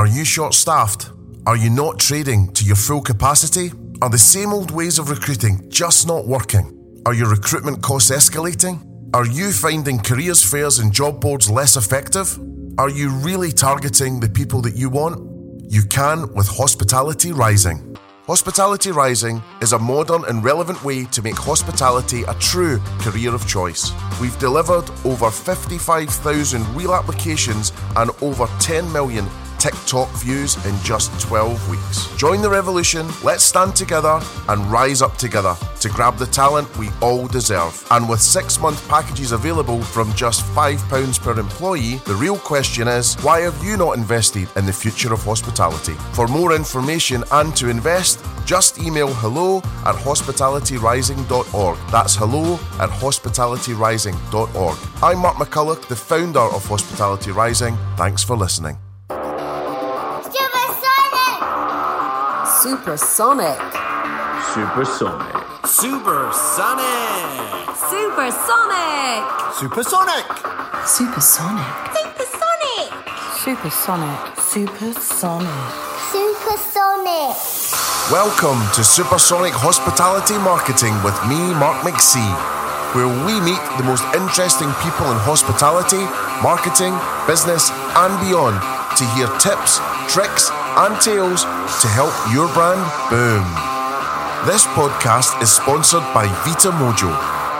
Are you short staffed? Are you not trading to your full capacity? Are the same old ways of recruiting just not working? Are your recruitment costs escalating? Are you finding careers fairs and job boards less effective? Are you really targeting the people that you want? You can with Hospitality Rising. Hospitality Rising is a modern and relevant way to make hospitality a true career of choice. We've delivered over 55,000 real applications and over 10 million TikTok views in just 12 weeks. Join the revolution, let's stand together and rise up together to grab the talent we all deserve. And with six month packages available from just £5 per employee, the real question is why have you not invested in the future of hospitality? For more information and to invest, just email hello at hospitalityrising.org. That's hello at hospitalityrising.org. I'm Mark McCulloch, the founder of Hospitality Rising. Thanks for listening. Supersonic. Supersonic. Supersonic. Supersonic. Supersonic. Supersonic. Supersonic. Supersonic. Supersonic. Supersonic. Welcome to Supersonic Hospitality Marketing with me, Mark McSee, where we meet the most interesting people in hospitality, marketing, business, and beyond to hear tips, tricks, and tales to help your brand boom. This podcast is sponsored by Vita Mojo,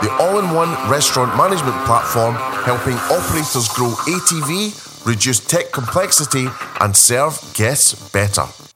the all in one restaurant management platform helping operators grow ATV, reduce tech complexity, and serve guests better.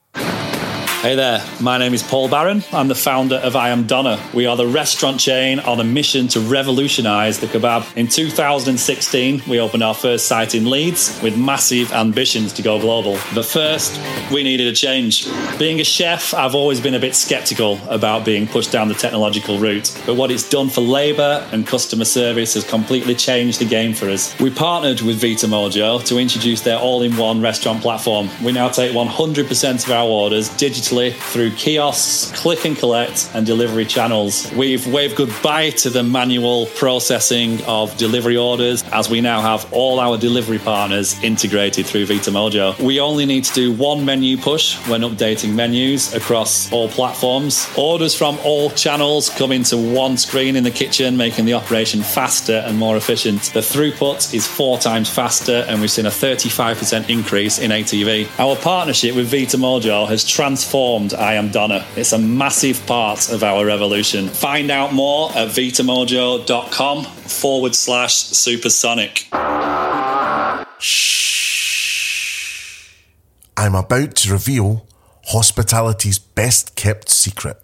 Hey there, my name is Paul Barron. I'm the founder of I Am Doner. We are the restaurant chain on a mission to revolutionise the kebab. In 2016, we opened our first site in Leeds with massive ambitions to go global. But first, we needed a change. Being a chef, I've always been a bit sceptical about being pushed down the technological route. But what it's done for labour and customer service has completely changed the game for us. We partnered with Vita Mojo to introduce their all in one restaurant platform. We now take 100% of our orders digitally through kiosks, click and collect, and delivery channels. We've waved goodbye to the manual processing of delivery orders as we now have all our delivery partners integrated through Vita Mojo. We only need to do one menu push when updating menus across all platforms. Orders from all channels come into one screen in the kitchen, making the operation faster and more efficient. The throughput is four times faster, and we've seen a 35% increase in ATV. Our partnership with Vita Mojo has transformed I Am Doner. It's a massive part of our revolution. Find out more at vitamojo.com forward slash supersonic. Shh. I'm about to reveal hospitality's best kept secret.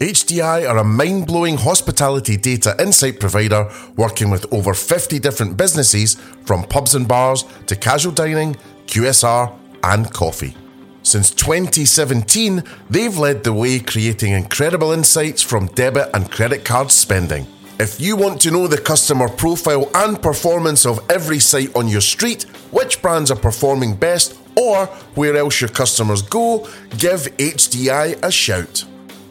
HDI are a mind blowing hospitality data insight provider working with over 50 different businesses from pubs and bars to casual dining, QSR, and coffee. Since 2017, they've led the way creating incredible insights from debit and credit card spending. If you want to know the customer profile and performance of every site on your street, which brands are performing best, or where else your customers go, give HDI a shout.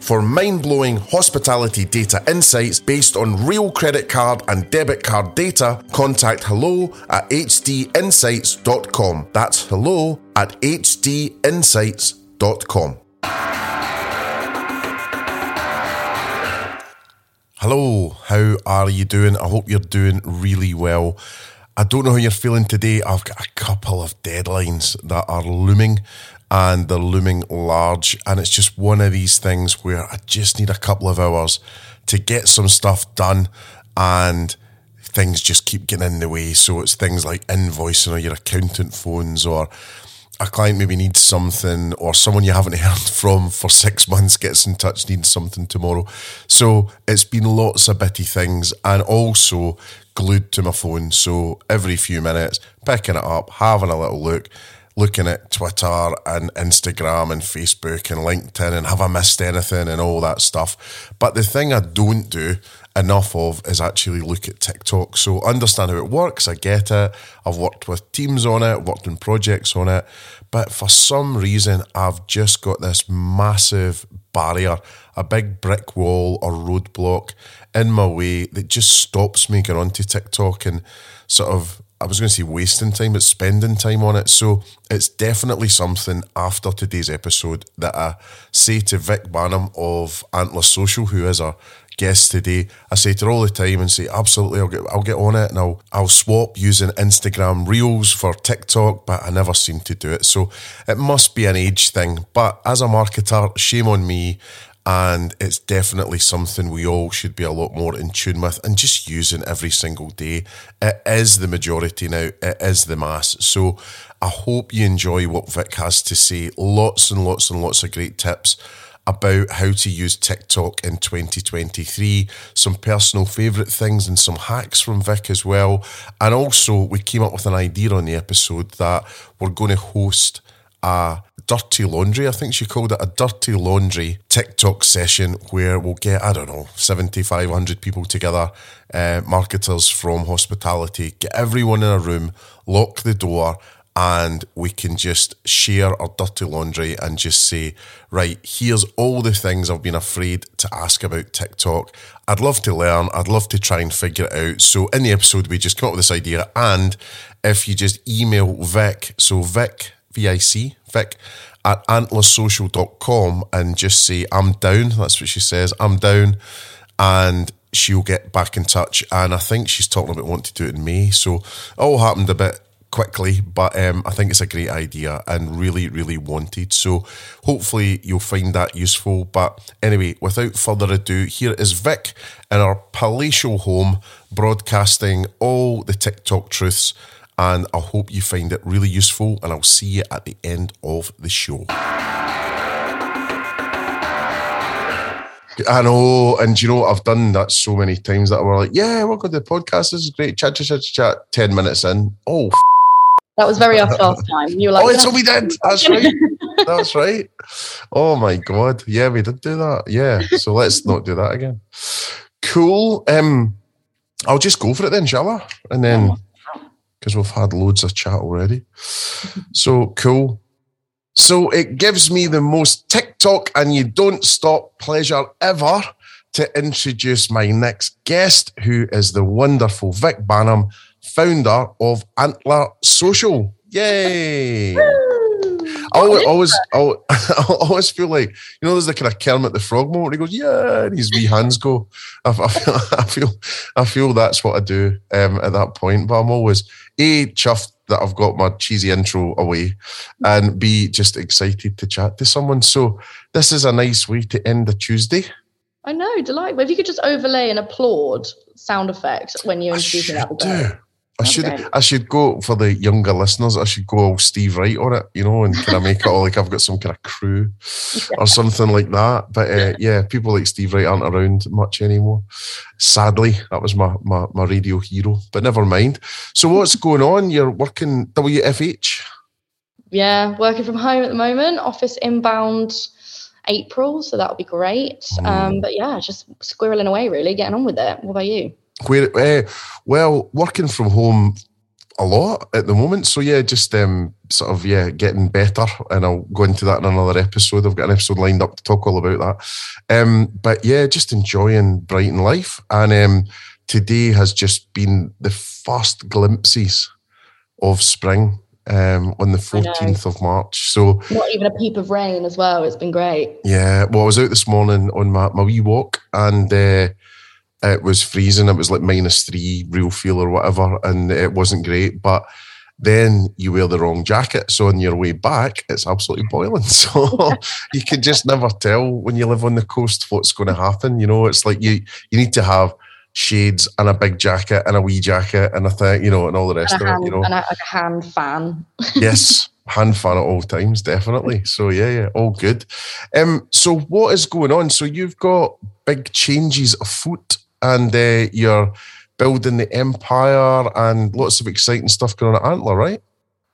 For mind blowing hospitality data insights based on real credit card and debit card data, contact hello at hdinsights.com. That's hello at hdinsights.com. Hello, how are you doing? I hope you're doing really well. I don't know how you're feeling today. I've got a couple of deadlines that are looming and they're looming large. And it's just one of these things where I just need a couple of hours to get some stuff done and things just keep getting in the way. So it's things like invoicing or your accountant phones or a client maybe needs something or someone you haven't heard from for six months gets in touch needs something tomorrow. So it's been lots of bitty things and also glued to my phone. So every few minutes, picking it up, having a little look, looking at Twitter and Instagram and Facebook and LinkedIn and have I missed anything and all that stuff. But the thing I don't do enough of is actually look at TikTok. So understand how it works. I get it. I've worked with teams on it, worked on projects on it. But for some reason, I've just got this massive barrier, a big brick wall or roadblock in my way that just stops me going onto TikTok and sort of I was going to say wasting time, but spending time on it. So it's definitely something after today's episode that I say to Vic Banham of Antler Social, who is our guest today. I say to her all the time and say, absolutely, I'll get, I'll get on it and I'll, I'll swap using Instagram Reels for TikTok, but I never seem to do it. So it must be an age thing. But as a marketer, shame on me. And it's definitely something we all should be a lot more in tune with and just using every single day. It is the majority now, it is the mass. So I hope you enjoy what Vic has to say. Lots and lots and lots of great tips about how to use TikTok in 2023, some personal favourite things and some hacks from Vic as well. And also, we came up with an idea on the episode that we're going to host a dirty laundry, I think she called it a dirty laundry TikTok session where we'll get, I don't know, 7,500 people together, uh, marketers from hospitality, get everyone in a room, lock the door, and we can just share our dirty laundry and just say, right, here's all the things I've been afraid to ask about TikTok. I'd love to learn, I'd love to try and figure it out. So in the episode, we just come up with this idea. And if you just email Vic, so Vic, V I C, Vic, at antlersocial.com and just say, I'm down. That's what she says, I'm down. And she'll get back in touch. And I think she's talking about wanting to do it in May. So it all happened a bit quickly, but um, I think it's a great idea and really, really wanted. So hopefully you'll find that useful. But anyway, without further ado, here is Vic in our palatial home broadcasting all the TikTok truths. And I hope you find it really useful. And I'll see you at the end of the show. I know, and you know, I've done that so many times that we're like, yeah, welcome to the podcast. This is great. Chat, chat, chat, chat. 10 minutes in. Oh, That was very us last time. You were like, oh, it's what we did. That's right. That's right. Oh my god. Yeah, we did do that. Yeah. So let's not do that again. Cool. Um, I'll just go for it then, shall I? And then because we've had loads of chat already. So cool. So it gives me the most TikTok and you don't stop pleasure ever to introduce my next guest, who is the wonderful Vic Banham, founder of Antler Social. Yay! I always, always, always, I always feel like you know, there's the kind of Kermit the Frog moment. He goes, "Yeah," and his wee hands go. I, I feel, I feel, I feel that's what I do um, at that point. But I'm always a chuffed that I've got my cheesy intro away, and b just excited to chat to someone. So this is a nice way to end a Tuesday. I know, delightful. If you could just overlay an applaud sound effect when you introduce me, that would do. I should Okay. I should go for the younger listeners. I should go all Steve Wright on it, you know, and kind of make it all like I've got some kind of crew or something like that. But uh, yeah, people like Steve Wright aren't around much anymore. Sadly, that was my, my my radio hero. But never mind. So what's going on? You're working WFH. Yeah, working from home at the moment, office inbound April, so that'll be great. Mm. Um, but yeah, just squirreling away, really, getting on with it. What about you? Where? Uh, well, working from home a lot at the moment. So yeah, just um, sort of yeah, getting better, and I'll go into that in another episode. I've got an episode lined up to talk all about that. Um, but yeah, just enjoying Brighton life, and um, today has just been the first glimpses of spring. Um, on the 14th of March. So, Not even a peep of rain as well. It's been great. yeah, well, I was out this morning on my, my wee walk and uh, it was freezing. It was like minus three real feel or whatever, and it wasn't great. But then you wear the wrong jacket. So on your way back, it's absolutely boiling. So you can just never tell when you live on the coast what's going to happen. You know, it's like you you need to have shades and a big jacket and a wee jacket and a thing, you know, and all the rest of hand, it, you know. and a, like a hand fan. yes, hand fan at all times, definitely. So yeah, yeah, all good. Um, so what is going on? So you've got big changes afoot, and uh, you're building the empire, and lots of exciting stuff going on at Antler, right?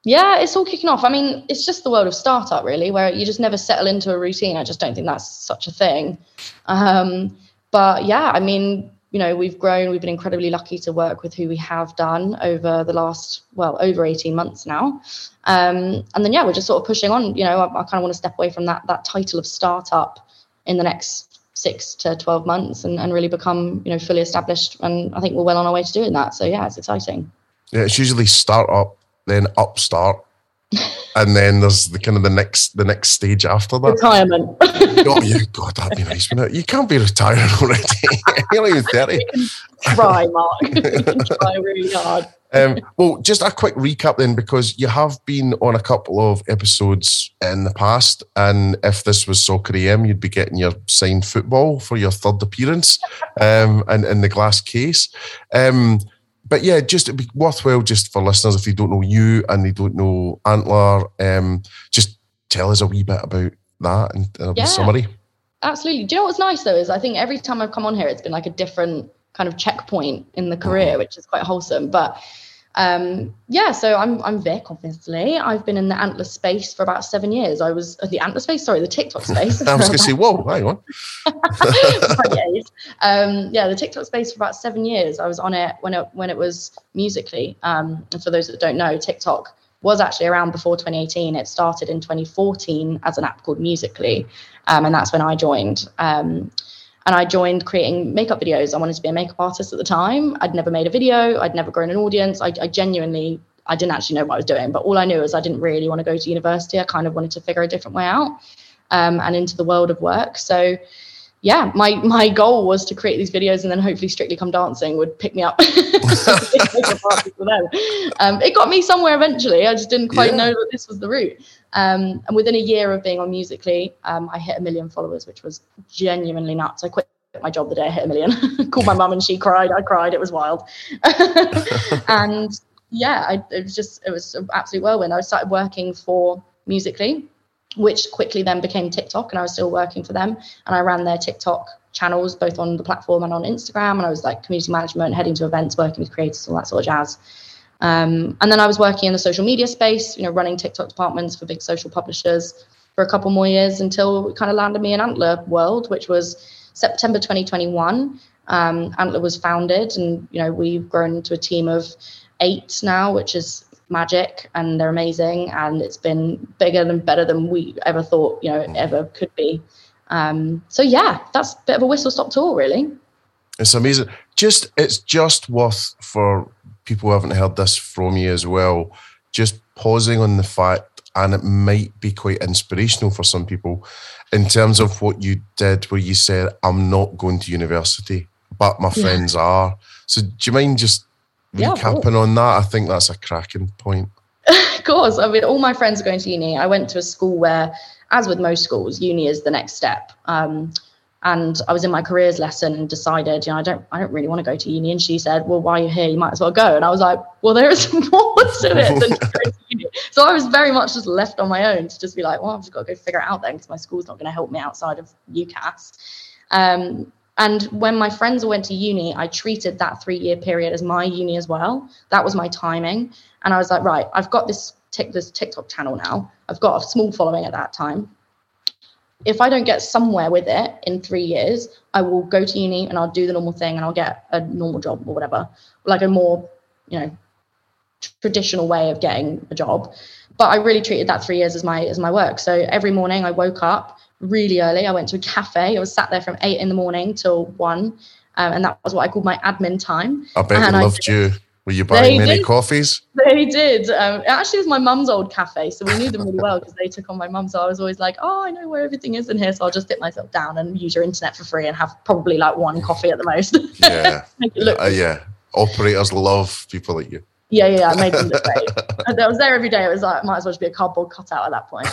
Yeah, it's all kicking off. I mean, it's just the world of startup, really, where you just never settle into a routine. I just don't think that's such a thing. Um, but yeah, I mean, you know, we've grown. We've been incredibly lucky to work with who we have done over the last, well, over 18 months now. Um, and then, yeah, we're just sort of pushing on. You know, I, I kind of want to step away from that that title of startup in the next six to 12 months and, and really become, you know, fully established. And I think we're well on our way to doing that. So yeah, it's exciting. Yeah, it's usually start up, then upstart, and then there's the kind of the next the next stage after that. Retirement. oh, yeah, God, that'd be nice. Wouldn't it? You can't be retired already. You're even thirty. Try, Mark. Try really hard. Um, well, just a quick recap then, because you have been on a couple of episodes in the past, and if this was Soccer AM, you'd be getting your signed football for your third appearance, um, and in the glass case. Um, but yeah, just it'd be worthwhile just for listeners if they don't know you and they don't know Antler, um, just tell us a wee bit about that and a Yeah. summary. Absolutely. Do you know what's nice though is I think every time I've come on here, it's been like a different kind of checkpoint in the career, which is quite wholesome. But um, yeah, so I'm I'm Vic, obviously. I've been in the antler space for about seven years. I was uh, the antler space, sorry, the TikTok space. I was to say, whoa, hang on. Um, yeah, the TikTok space for about seven years. I was on it when it when it was Musical.ly. Um, and for those that don't know, TikTok was actually around before 2018. It started in 2014 as an app called Musical.ly, um, and that's when I joined. Um, and I joined creating makeup videos. I wanted to be a makeup artist at the time. I'd never made a video. I'd never grown an audience. I, I genuinely, I didn't actually know what I was doing. But all I knew is I didn't really want to go to university. I kind of wanted to figure a different way out um, and into the world of work. So yeah, my my goal was to create these videos and then hopefully Strictly Come Dancing would pick me up. Um, it got me somewhere eventually. I just didn't quite Yeah. know that this was the route. Um, and within a year of being on Musical.ly, um, I hit a million followers, which was genuinely nuts. I quit my job the day I hit a million. Called my mum and she cried. I cried. It was wild. and yeah, I, it was just it was an absolute whirlwind. I started working for Musical.ly, which quickly then became TikTok, and I was still working for them. And I ran their TikTok channels both on the platform and on Instagram. And I was like community management, heading to events, working with creators, all that sort of jazz. Um, and then I was working in the social media space, you know, running TikTok departments for big social publishers for a couple more years until it kind of landed me in Antler World, which was September 2021. Um, Antler was founded, and you know we've grown to a team of eight now, which is magic, and they're amazing, and it's been bigger and better than we ever thought, you know, it ever could be. Um, so yeah, that's a bit of a whistle stop tour, really. It's amazing. Just it's just worth for people who haven't heard this from you as well, just pausing on the fact, and it might be quite inspirational for some people in terms of what you did, where you said, "I'm not going to university, but my Yeah. friends are." So, do you mind just Yeah, recapping on that? I think that's a cracking point. Of course. I mean, all my friends are going to uni. I went to a school where, as with most schools, uni is the next step. Um, and I was in my careers lesson and decided, you know, I don't, I don't really want to go to uni. And she said, "Well, why are you here? You might as well go." And I was like, "Well, there is more to it than to uni." So I was very much just left on my own to just be like, "Well, I've just got to go figure it out then, because my school's not going to help me outside of UCAS." Um, and when my friends went to uni, I treated that three year period as my uni as well. That was my timing. And I was like, right, I've got this, tic- this TikTok channel now. I've got a small following at that time. If I don't get somewhere with it in three years, I will go to uni and I'll do the normal thing and I'll get a normal job or whatever, like a more, you know, traditional way of getting a job. But I really treated that three years as my as my work. So every morning I woke up really early. I went to a cafe. I was sat there from eight in the morning till one, um, and that was what I called my admin time. I bet And they I loved you. Were you buying many did. coffees? They did. Um, it actually was my mum's old cafe, so we knew them really well because they took on my mum. So I was always like, "Oh, I know where everything is in here, so I'll just sit myself down and use your internet for free and have probably like one coffee at the most." Yeah, Make it look uh, yeah. Operators love people like you. Yeah, yeah, I made them look great. I was there every day. It was like, might as well just be a cardboard cutout at that point.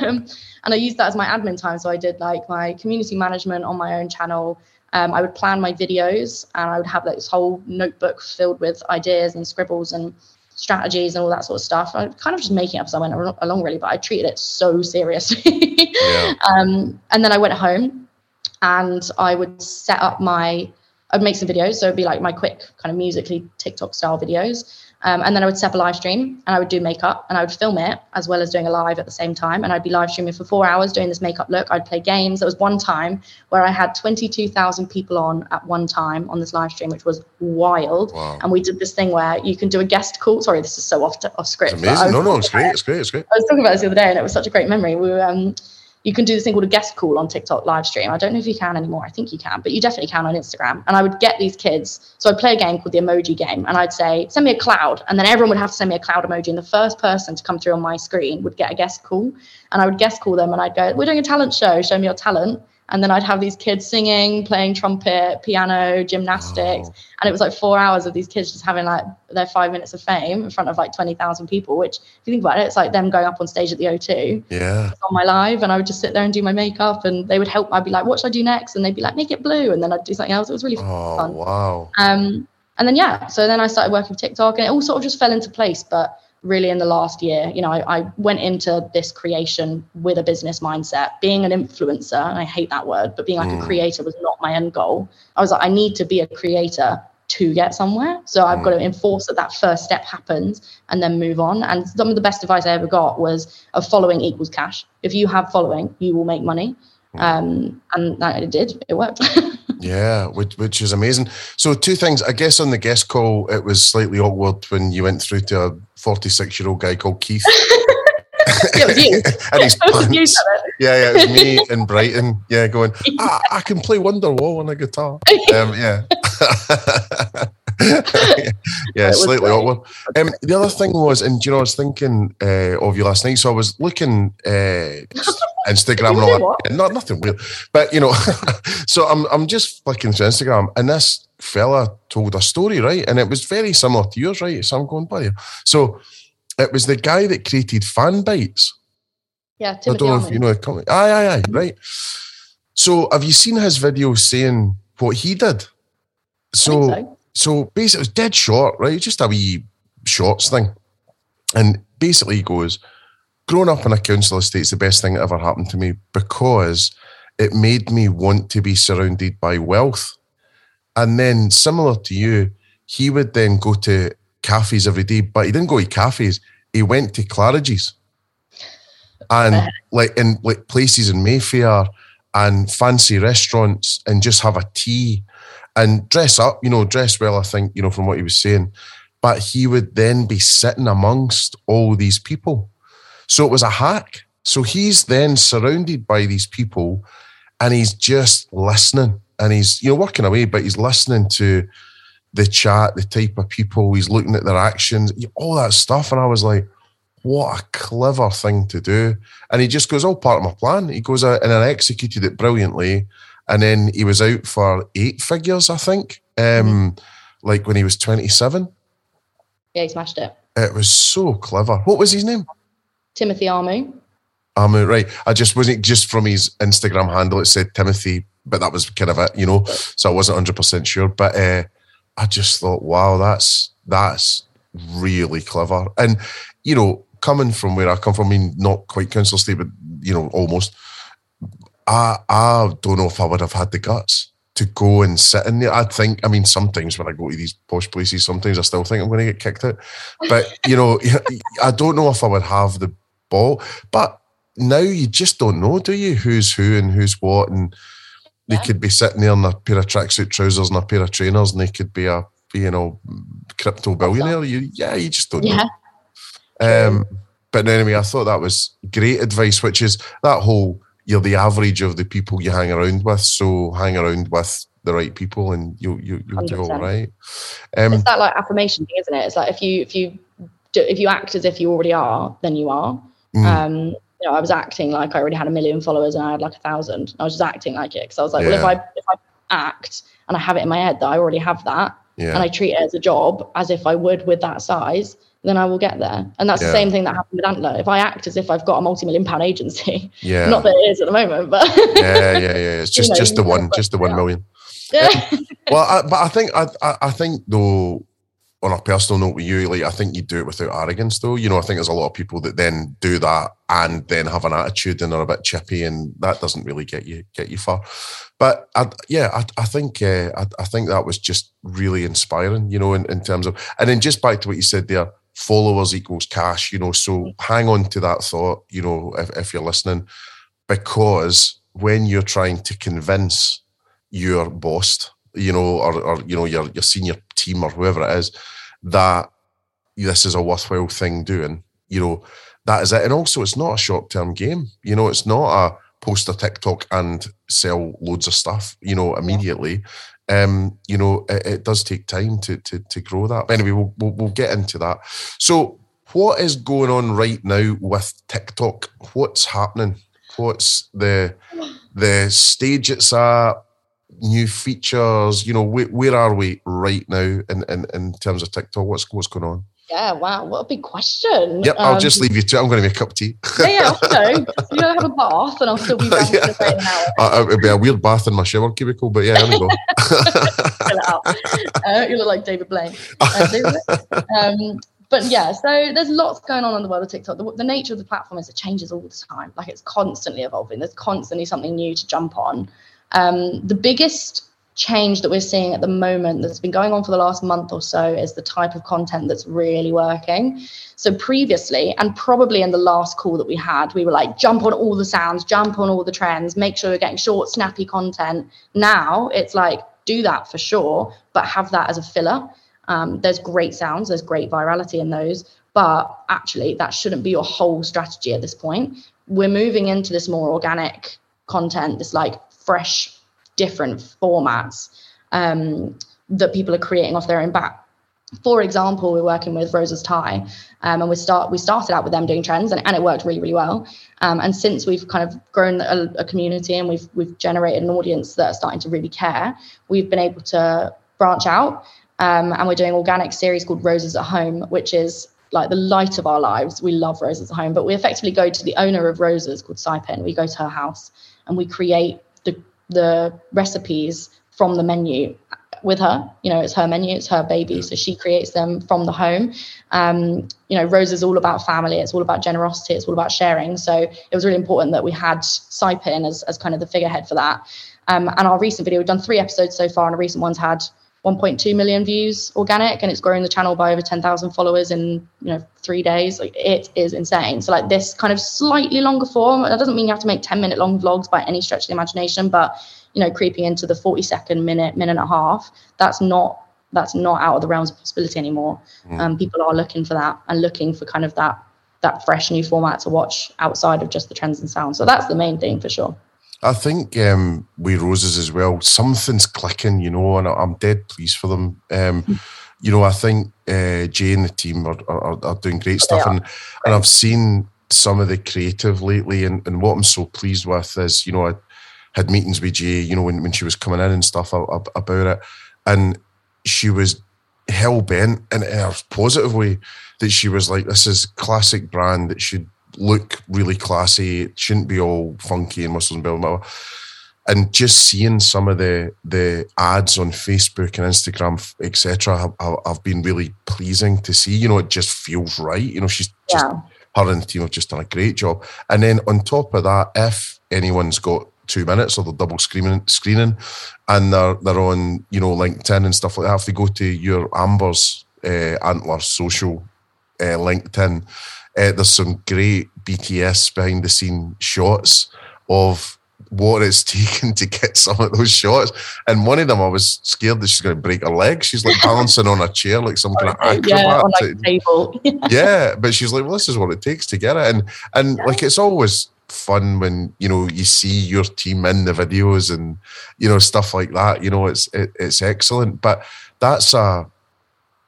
um, and I used that as my admin time. So I did like my community management on my own channel. Um, I would plan my videos and I would have like, this whole notebook filled with ideas and scribbles and strategies and all that sort of stuff. I kind of just making up as I went along, really, but I treated it so seriously. Yeah. um, and then I went home and I would set up my, I'd make some videos. So it'd be like my quick kind of Musical.ly TikTok style videos. Um, and then I would set up a live stream and I would do makeup and I would film it as well as doing a live at the same time. And I'd be live streaming for four hours doing this makeup look. I'd play games. There was one time where I had 22,000 people on at one time on this live stream, which was wild. Wow. And we did this thing where you can do a guest call. Sorry, this is so off, to, off script. It's amazing. No, no, it's great. it It's great. It's great. I was talking about this the other day, and it was such a great memory. We were, um, you can do this thing called a guest call on TikTok live stream. I don't know if you can anymore. I think you can, but you definitely can on Instagram. And I would get these kids. So I'd play a game called the emoji game and I'd say, send me a cloud. And then everyone would have to send me a cloud emoji. And the first person to come through on my screen would get a guest call. And I would guest call them and I'd go, we're doing a talent show. Show me your talent. And then I'd have these kids singing, playing trumpet, piano, gymnastics. Wow. And it was like four hours of these kids just having like their five minutes of fame in front of like 20,000 people, which if you think about it, it's like them going up on stage at the O2 Yeah. on my live and I would just sit there and do my makeup and they would help. I'd be like, what should I do next? And they'd be like, make it blue. And then I'd do something else. It was really Oh fun. wow. Um, and then, yeah, so then I started working with TikTok and it all sort of just fell into place. But really in the last year, you know, I, I went into this creation with a business mindset, being an influencer. And I hate that word, but being like a mm. creator was not my end goal. I was like, I need to be a creator to get somewhere. So I've mm. got to enforce that that first step happens and then move on. And some of the best advice I ever got was a following equals cash. If you have following, you will make money. Mm. Um, and that it did, it worked. Yeah, which which is amazing. So two things. I guess on the guest call, it was slightly awkward when you went through to a forty-six-year-old guy called Keith. it was you. and his It was you, pants. Yeah, yeah, it was me in Brighton. Yeah, going. I, I can play Wonderwall on a guitar. Um, yeah. yeah, slightly great. awkward. Um, the other thing was, and you know, I was thinking uh, of you last night. So I was looking uh, Instagram and You all that. Not nothing real, but you know. so I'm I'm just flicking through Instagram, and this fella told a story, right? And it was very similar to yours, right? So I'm going, buddy. So it was the guy that created Fanbytes. Yeah, I don't know if you know the company. Aye, aye, aye, right. So have you seen his video saying what he did? So, so. So basically, it was dead short, right? Just a wee shorts thing. And basically, he goes, Growing up in a council estate is the best thing that ever happened to me because it made me want to be surrounded by wealth. And then, similar to you, he would then go to cafes every day, but he didn't go to cafes, he went to Claridge's and like in like places in Mayfair and fancy restaurants and just have a tea and dress up, you know, dress well, I think, you know, from what he was saying. But he would then be sitting amongst all these people. So it was a hack. So he's then surrounded by these people and he's just listening and he's, you know, working away, but he's listening to the chat, the type of people, he's looking at their actions, all that stuff. And I was like, what a clever thing to do. And he just goes, all part of my plan. He goes out and I executed it brilliantly. And then he was out for eight figures, I think, um, like when he was 27. Yeah, he smashed it. It was so clever. What was his name? Timothy Armoo. Um, right. I just wasn't just from his Instagram handle. It said Timothy, but that was kind of it, you know. So I wasn't hundred percent sure. But uh, I just thought, wow, that's that's really clever. And you know, coming from where I come from, I mean, not quite council state, but you know, almost. I I don't know if I would have had the guts to go and sit in there. I think, I mean, sometimes when I go to these posh places, sometimes I still think I'm going to get kicked out. But you know, I don't know if I would have the ball. But now you just don't know, do you? Who's who and who's what, and they Yeah. could be sitting there in a pair of tracksuit trousers and a pair of trainers, and they could be a you know crypto billionaire. You yeah, you just don't Yeah. know. Um, but anyway, I thought that was great advice, which is that whole you're the average of the people you hang around with, so hang around with the right people, and you you you'll do all 100%. right. Um, It's that like affirmation thing, isn't it? It's like if you if you do, if you act as if you already are, then you are. Mm. Um, you know, I was acting like I already had a million followers and I had like a thousand. I was just acting like it because I was like, well, if I if I act and I have it in my head that I already have that, yeah, and I treat it as a job as if I would with that size, then I will get there. And that's Yeah. the same thing that happened with Antler. If I act as if I've got a multi-million pound agency, yeah, not that it is at the moment, but yeah, yeah, yeah. It's You just know, just the one, just the one million. yeah. Well, I, but I think I, I I think though on a personal note with you, like I think you do it without arrogance though. You know, I think there's a lot of people that then do that and then have an attitude and are a bit chippy, and that doesn't really get you get you far. But I, yeah, I, I think uh, I, I think that was just really inspiring. You know, in, in terms of and then just back to what you said there, followers equals cash. You know, so mm-hmm. hang on to that thought. You know, if, if you're listening, because when you're trying to convince your boss, you know, or, or you know, your your senior team or whoever it is, that this is a worthwhile thing doing, you know, that is it. And also it's not a short term game. You know, it's not a post a TikTok and sell loads of stuff, you know, immediately. Um, you know, it, it does take time to to to grow that. But anyway, we'll, we'll we'll get into that. So, what is going on right now with TikTok? What's happening? What's the the stage it's at? New features, you know, where, where are we right now in, in, in terms of TikTok? What's what's going on? Yeah, wow, what a big question. Yep, I'll Um, just leave you to it. I'm going to make a cup of tea. Yeah, yeah, I'll go. You have a bath, and I'll still be back Yeah. in an hour. Uh, it'd be a weird bath in my shower cubicle, but yeah, there we go. Uh, you look like David Blaine. Uh, David Blaine. um, but yeah, so there's lots going on in the world of TikTok. The, the nature of the platform is it changes all the time. Like it's constantly evolving. There's constantly something new to jump on. Um, the biggest change that we're seeing at the moment that's been going on for the last month or so is the type of content that's really working. So previously, and probably in the last call that we had, we were like, jump on all the sounds, jump on all the trends, make sure you're getting short, snappy content. Now it's like, do that for sure, but have that as a filler. Um, there's great sounds, there's great virality in those, but actually that shouldn't be your whole strategy at this point. We're moving into this more organic content, this like fresh, different formats um, that people are creating off their own back. For example, we're working with Rosa's Thai, um, and we start we started out with them doing trends, and, and it worked really really well. Um, and since we've kind of grown a, a community and we've we've generated an audience that are starting to really care, we've been able to branch out, um, and we're doing organic series called Rosa's at Home, which is like the light of our lives. We love Rosa's at Home, but we effectively go to the owner of Rosa's called Saiphin. We go to her house and we create the recipes from the menu with her. You know, it's her menu, it's her baby, so she creates them from the home. Um, you know, Rose is all about family. It's all about generosity. It's all about sharing. So it was really important that we had Saiphin as as kind of the figurehead for that. Um, and our recent video, we've done three episodes so far, and a recent one's had 1.2 million views organic and it's grown the channel by over 10,000 followers in you know three days. Like it is insane. So like this kind of slightly longer form that doesn't mean you have to make 10 minute long vlogs by any stretch of the imagination but you know creeping into the 40 second minute minute and a half that's not that's not out of the realms of possibility anymore. Um, people are looking for that and looking for kind of that that fresh new format to watch outside of just the trends and sounds. So that's the main thing for sure I think um, with Rosa's as well, something's clicking, you know, and I'm dead pleased for them. Um, you know, I think uh, Jay and the team are, are, are doing great stuff, and and I've seen some of the creative lately, and, and what I'm so pleased with is, you know, I had meetings with Jay, you know, when, when she was coming in and stuff about it, and she was hell bent in a positive way that she was like, this is classic brand that should look really classy. It shouldn't be all funky and whistles and bells. and blah, blah. And just seeing some of the the ads on Facebook and Instagram, etc., have, have, have been really pleasing to see. You know, it just feels right. You know, she's just Yeah. her and the team have just done a great job. And then on top of that, if anyone's got two minutes or they're double screening screening and they're they're on, you know, LinkedIn and stuff like that, if they go to your Amber's uh, Antler social uh, LinkedIn, uh, there's some great BTS behind the scene shots of what it's taken to get some of those shots. And one of them, I was scared that she's going to break her leg. She's like balancing on a chair like some kind of acrobat. yeah on like table yeah, but she's like, well, this is what it takes to get it, and and like it's always fun when you know you see your team in the videos and you know stuff like that. You know, it's it, it's excellent, but that's a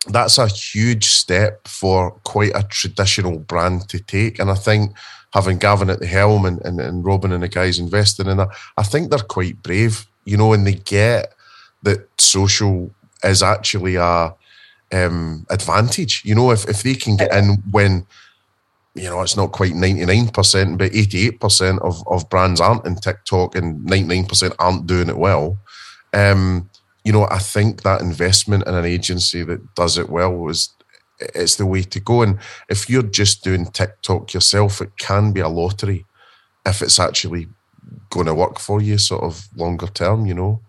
that's a huge step for quite a traditional brand to take, and I think having Gavin at the helm and, and, and Robin and the guys investing in that, I think they're quite brave, you know, and they get that social is actually a um, advantage. You know, if, if they can get in when, you know, it's not quite 99%, but 88% of, of brands aren't in TikTok and 99% aren't doing it well. Um, you know, I think that investment in an agency that does it well was it's the way to go. And if you're just doing TikTok yourself, it can be a lottery if it's actually going to work for you, sort of longer term, you know.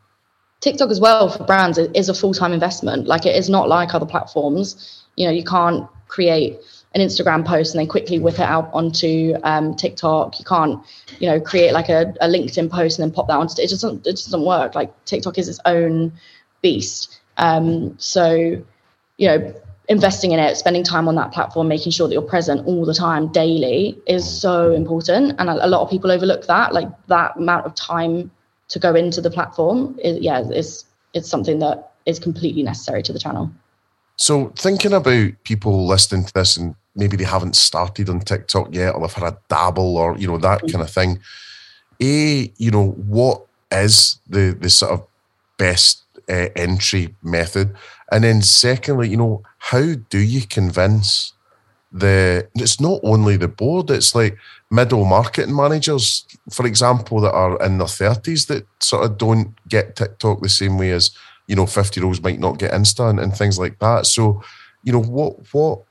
TikTok as well for brands is a full time investment. Like it is not like other platforms. You know, you can't create an Instagram post and then quickly whip it out onto um, TikTok. You can't, you know, create like a, a LinkedIn post and then pop that onto it. Just doesn't it just doesn't work. Like TikTok is its own beast. Um, so, you know, investing in it, spending time on that platform, making sure that you're present all the time, daily, is so important. And a, a lot of people overlook that. Like that amount of time to go into the platform is yeah, is it's something that is completely necessary to the channel. So thinking about people listening to this and maybe they haven't started on TikTok yet or they've had a dabble or you know that kind of thing. A, you know, what is the the sort of best uh, entry method? And then secondly, you know, how do you convince the it's not only the board, it's like middle marketing managers, for example, that are in their thirties that sort of don't get TikTok the same way as, you know, 50 year olds might not get Insta and, and things like that. So, you know, what what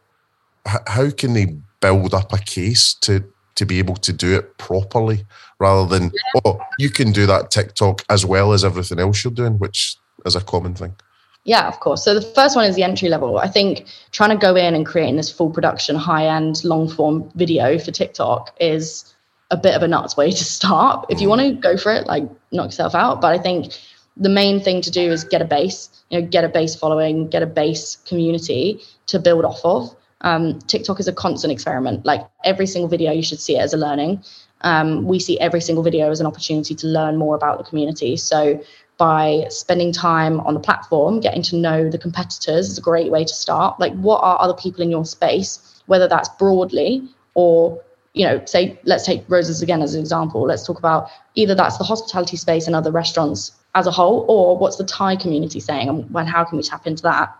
how can they build up a case to to be able to do it properly rather than oh you can do that TikTok as well as everything else you're doing, which is a common thing. Yeah, of course. So the first one is the entry level. I think trying to go in and creating this full production, high end, long form video for TikTok is a bit of a nuts way to start. If you mm. want to go for it, like knock yourself out. But I think the main thing to do is get a base, you know, get a base following, get a base community to build off of. Um, TikTok is a constant experiment. Like every single video, you should see it as a learning. Um, we see every single video as an opportunity to learn more about the community. So by spending time on the platform, getting to know the competitors is a great way to start. Like, what are other people in your space, whether that's broadly or, you know, say, let's take Rosa's again as an example. Let's talk about either that's the hospitality space and other restaurants as a whole, or what's the Thai community saying and when, how can we tap into that?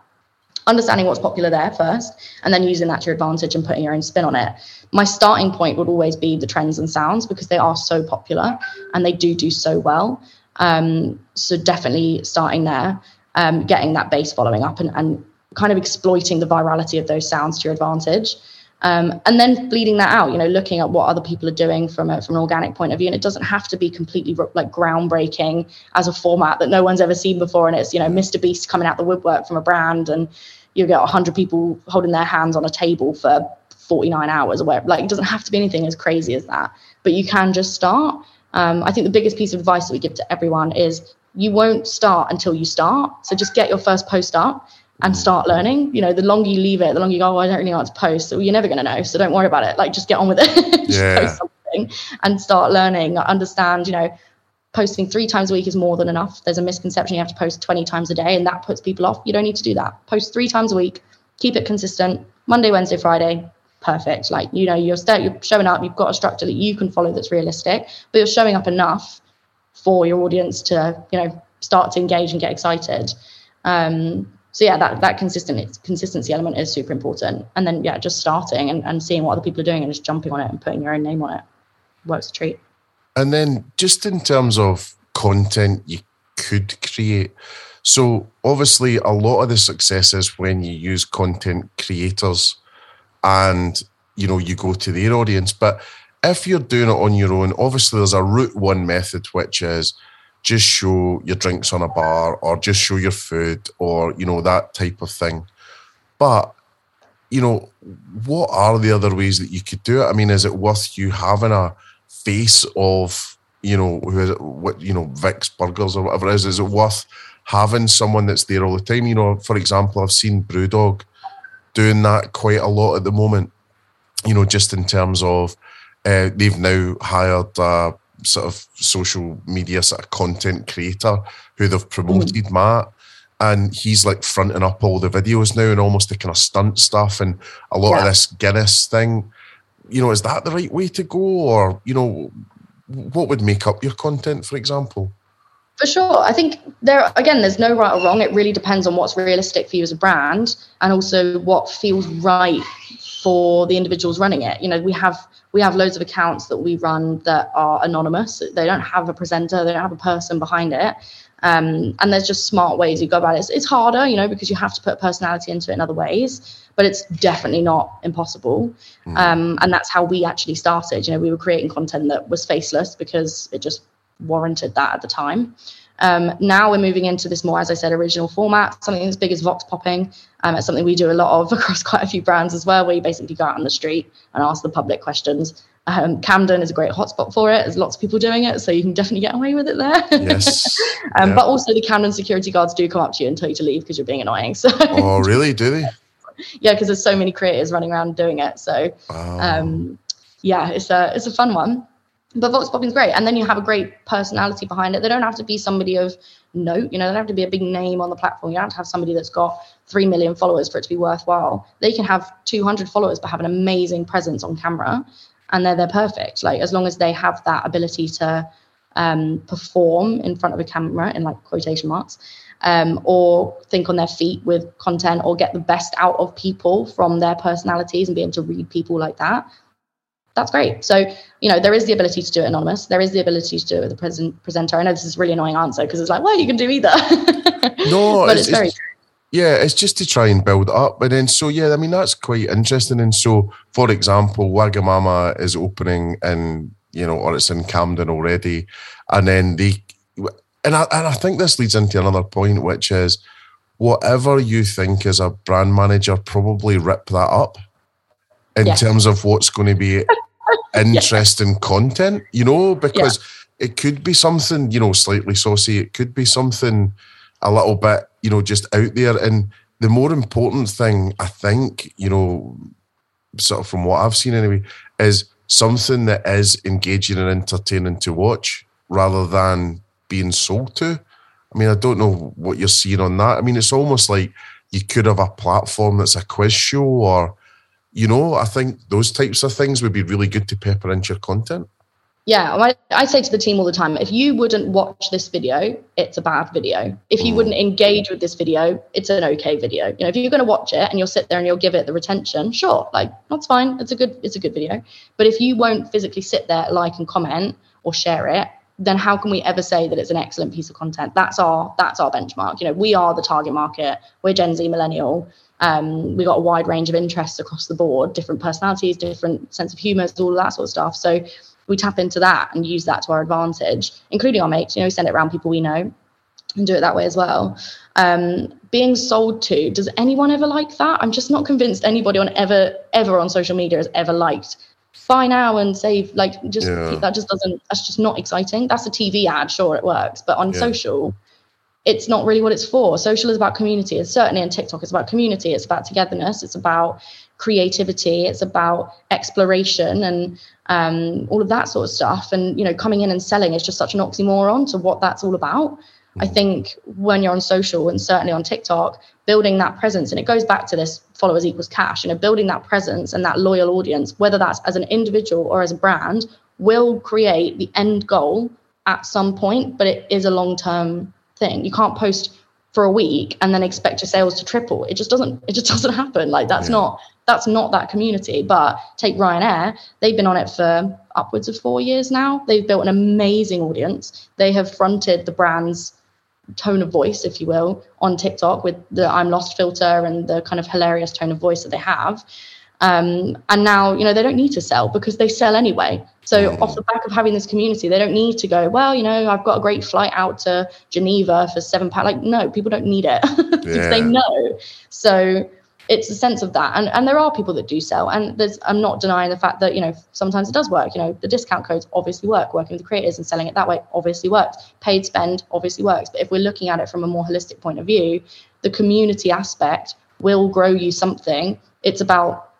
Understanding what's popular there first, and then using that to your advantage and putting your own spin on it. My starting point would always be the trends and sounds because they are so popular and they do do so well. Um, so definitely starting there, um, getting that base following up and, and kind of exploiting the virality of those sounds to your advantage. Um, and then bleeding that out, you know, looking at what other people are doing from a, from an organic point of view. And it doesn't have to be completely like groundbreaking as a format that no one's ever seen before. And it's, you know, Mr. Beast coming out the woodwork from a brand and you get 100 people holding their hands on a table for 49 hours or whatever. Like it doesn't have to be anything as crazy as that, but you can just start. Um, I think the biggest piece of advice that we give to everyone is you won't start until you start. So just get your first post up and start learning. You know, the longer you leave it, the longer you go, oh, I don't really know what to post. So you're never going to know. So don't worry about it. Like just get on with it. Yeah. post something and start learning. Understand, you know, posting three times a week is more than enough. There's a misconception you have to post 20 times a day and that puts people off. You don't need to do that. Post three times a week, keep it consistent. Monday, Wednesday, Friday, perfect. Like, you know, you're, st- you're showing up, you've got a structure that you can follow that's realistic, but you're showing up enough for your audience to, you know, start to engage and get excited. Um, so yeah, that that consistent consistency element is super important. And then yeah, just starting and, and seeing what other people are doing and just jumping on it and putting your own name on it works a treat. And then just in terms of content you could create. So obviously a lot of the success is when you use content creators and you know you go to their audience. But if you're doing it on your own, obviously there's a route one method which is just show your drinks on a bar or just show your food or you know that type of thing. But you know, what are the other ways that you could do it? I mean, is it worth you having a face of, you know, who is it, what, you know, Vic's Burgers or whatever it is? Is it worth having someone that's there all the time? You know, for example, I've seen Brewdog doing that quite a lot at the moment, you know, just in terms of uh, they've now hired sort of social media sort of content creator who they've promoted, mm. Matt and he's like fronting up all the videos now and almost the kind of stunt stuff and a lot of this Guinness thing. You know, is that the right way to go, or you know, what would make up your content, for example? For sure. I think there again, there's no right or wrong. It really depends on what's realistic for you as a brand and also what feels right for the individuals running it. You know, we have we have loads of accounts that we run that are anonymous. They don't have a presenter, they don't have a person behind it. Um, and there's just smart ways you go about it. It's, it's harder, you know, because you have to put personality into it in other ways, but it's definitely not impossible. Um, and that's how we actually started. You know, we were creating content that was faceless because it just warranted that at the time. Um, now we're moving into this more, as I said, original format, something as big as vox popping. Um, it's something we do a lot of across quite a few brands as well, where you basically go out on the street and ask the public questions. Um, Camden is a great hotspot for it. There's lots of people doing it, so you can definitely get away with it there. Yes. um, Yeah. But also, the Camden security guards do come up to you and tell you to leave because you're being annoying. So oh, really? Do they? yeah, because there's so many creators running around doing it. So um, yeah, it's a it's a fun one. But Vox Popping's great, and then you have a great personality behind it. They don't have to be somebody of note, you know. They don't have to be a big name on the platform. You don't have to have somebody that's got three million followers for it to be worthwhile. They can have 200 followers but have an amazing presence on camera, and they're they're perfect. Like as long as they have that ability to um, perform in front of a camera in like quotation marks, um, or think on their feet with content, or get the best out of people from their personalities and be able to read people like that. That's great. So, you know, there is the ability to do it anonymous. There is the ability to do it with a present presenter. I know this is a really annoying answer because it's like, well, you can do either. No, but it's, it's, very it's- yeah, it's just to try and build up. But then, so yeah, I mean, that's quite interesting. And so, for example, Wagamama is opening in, you know, or it's in Camden already. And then they, and I, and I think this leads into another point, which is whatever you think as a brand manager, probably rip that up in Yes. terms of what's going to be interesting content, you know, because it could be something, you know, slightly saucy. It could be something a little bit, you know, just out there. And the more important thing, I think, you know, sort of from what I've seen anyway, is something that is engaging and entertaining to watch rather than being sold to. I mean, I don't know what you're seeing on that. I mean, it's almost like you could have a platform that's a quiz show or, you know, I think those types of things would be really good to pepper into your content. Yeah, I, I say to the team all the time if you wouldn't watch this video, it's a bad video. If you mm. wouldn't engage with this video, it's an okay video. You know, if you're going to watch it and you'll sit there and you'll give it the retention, sure, like that's fine. It's a good it's a good video. But if you won't physically sit there, like and comment or share it, then how can we ever say that it's an excellent piece of content? That's our that's our benchmark. You know, we are the target market. We're Gen Z millennial. Um, we got a wide range of interests across the board, different personalities, different sense of humour, all of that sort of stuff. So we tap into that and use that to our advantage, including our mates. You know, we send it around people we know and do it that way as well. Um, being sold to, does anyone ever like that? I'm just not convinced anybody on ever ever on social media has ever liked. Buy now and save. Like, just Yeah. that just doesn't. That's just not exciting. That's a TV ad, sure it works, but on Yeah. social, it's not really what it's for. Social is about community. It's certainly on TikTok. It's about community. It's about togetherness. It's about creativity. It's about exploration and um, all of that sort of stuff. And you know, coming in and selling is just such an oxymoron to what that's all about. I think when you're on social and certainly on TikTok, building that presence, and it goes back to this followers equals cash, you know, building that presence and that loyal audience, whether that's as an individual or as a brand, will create the end goal at some point, but it is a long term thing. You can't post for a week and then expect your sales to triple. It just doesn't it just doesn't happen. Like that's Yeah. not that's not that community. But take Ryanair, they've been on it for upwards of four years now. They've built an amazing audience. They have fronted the brand's tone of voice, if you will, on TikTok with the I'm lost filter and the kind of hilarious tone of voice that they have. Um, and now, you know, they don't need to sell because they sell anyway. So off the back of having this community, they don't need to go, well, you know, I've got a great flight out to Geneva for seven pounds. Like, no, people don't need it because they know. So it's a sense of that. And and there are people that do sell. And there's I'm not denying the fact that, you know, sometimes it does work. You know, the discount codes obviously work. Working with the creators and selling it that way obviously works. Paid spend obviously works. But if we're looking at it from a more holistic point of view, the community aspect will grow you something. It's about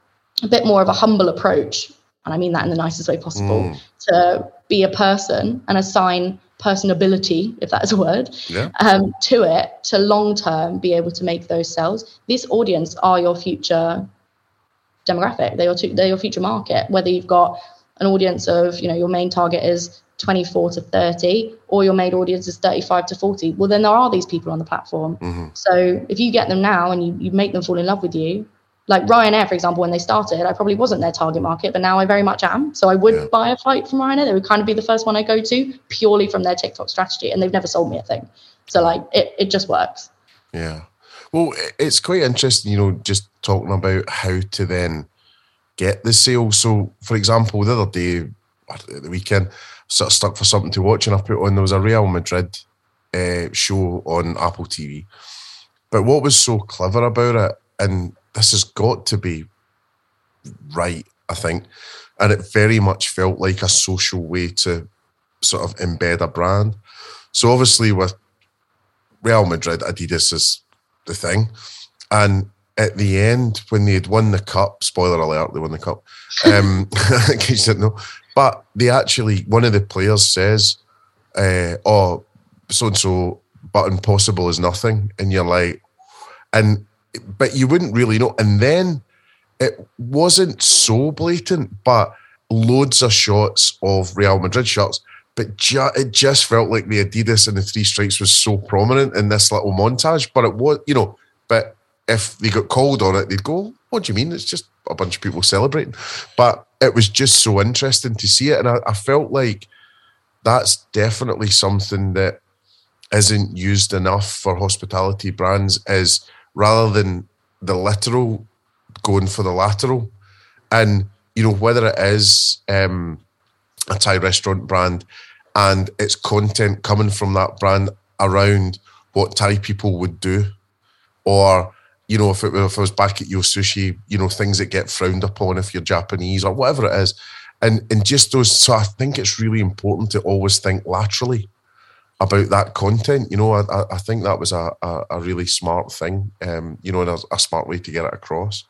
a bit more of a humble approach, and I mean that in the nicest way possible, to be a person and assign personability, if that is a word, Yeah. um, to it to long term be able to make those sales. This audience are your future demographic. They're your, they're your future market. Whether you've got an audience of, you know, your main target is 24 to 30 or your main audience is 35 to 40 well then there are these people on the platform so if you get them now and you, you make them fall in love with you like Ryanair, for example, when they started, I probably wasn't their target market, but now I very much am. So I would Yeah. buy a flight from Ryanair. They would kind of be the first one I go to purely from their TikTok strategy, and they've never sold me a thing. So like it, it just works. Yeah. Well, it's quite interesting, you know, just talking about how to then get the sale. So, for example, the other day, the weekend, sort of stuck for something to watch, and I put on there was a Real Madrid uh, show on Apple TV. But what was so clever about it, and this has got to be right, I think, and it very much felt like a social way to sort of embed a brand. So obviously with Real Madrid, Adidas is the thing. And at the end when they had won the cup, spoiler alert, they won the cup. Um, in case you didn't know, but they actually one of the players says, uh, "Oh, so and so, but impossible is nothing," and you're like, and but you wouldn't really know. And then it wasn't so blatant, but loads of shots of Real Madrid shots. But ju- it just felt like the Adidas and the three stripes was so prominent in this little montage. But it was, you know, but if they got called on it, they'd go, What do you mean? It's just a bunch of people celebrating. But it was just so interesting to see it. And I, I felt like that's definitely something that isn't used enough for hospitality brands is rather than the literal going for the lateral. And, you know, whether it is um, a Thai restaurant brand and it's content coming from that brand around what Thai people would do, or, you know, if it, if I was back at Yo Sushi, you know, things that get frowned upon if you're Japanese or whatever it is. And, and just those, so I think it's really important to always think laterally about that content. You know, I, I think that was a, a, a really smart thing, um, you know, and a, a smart way to get it across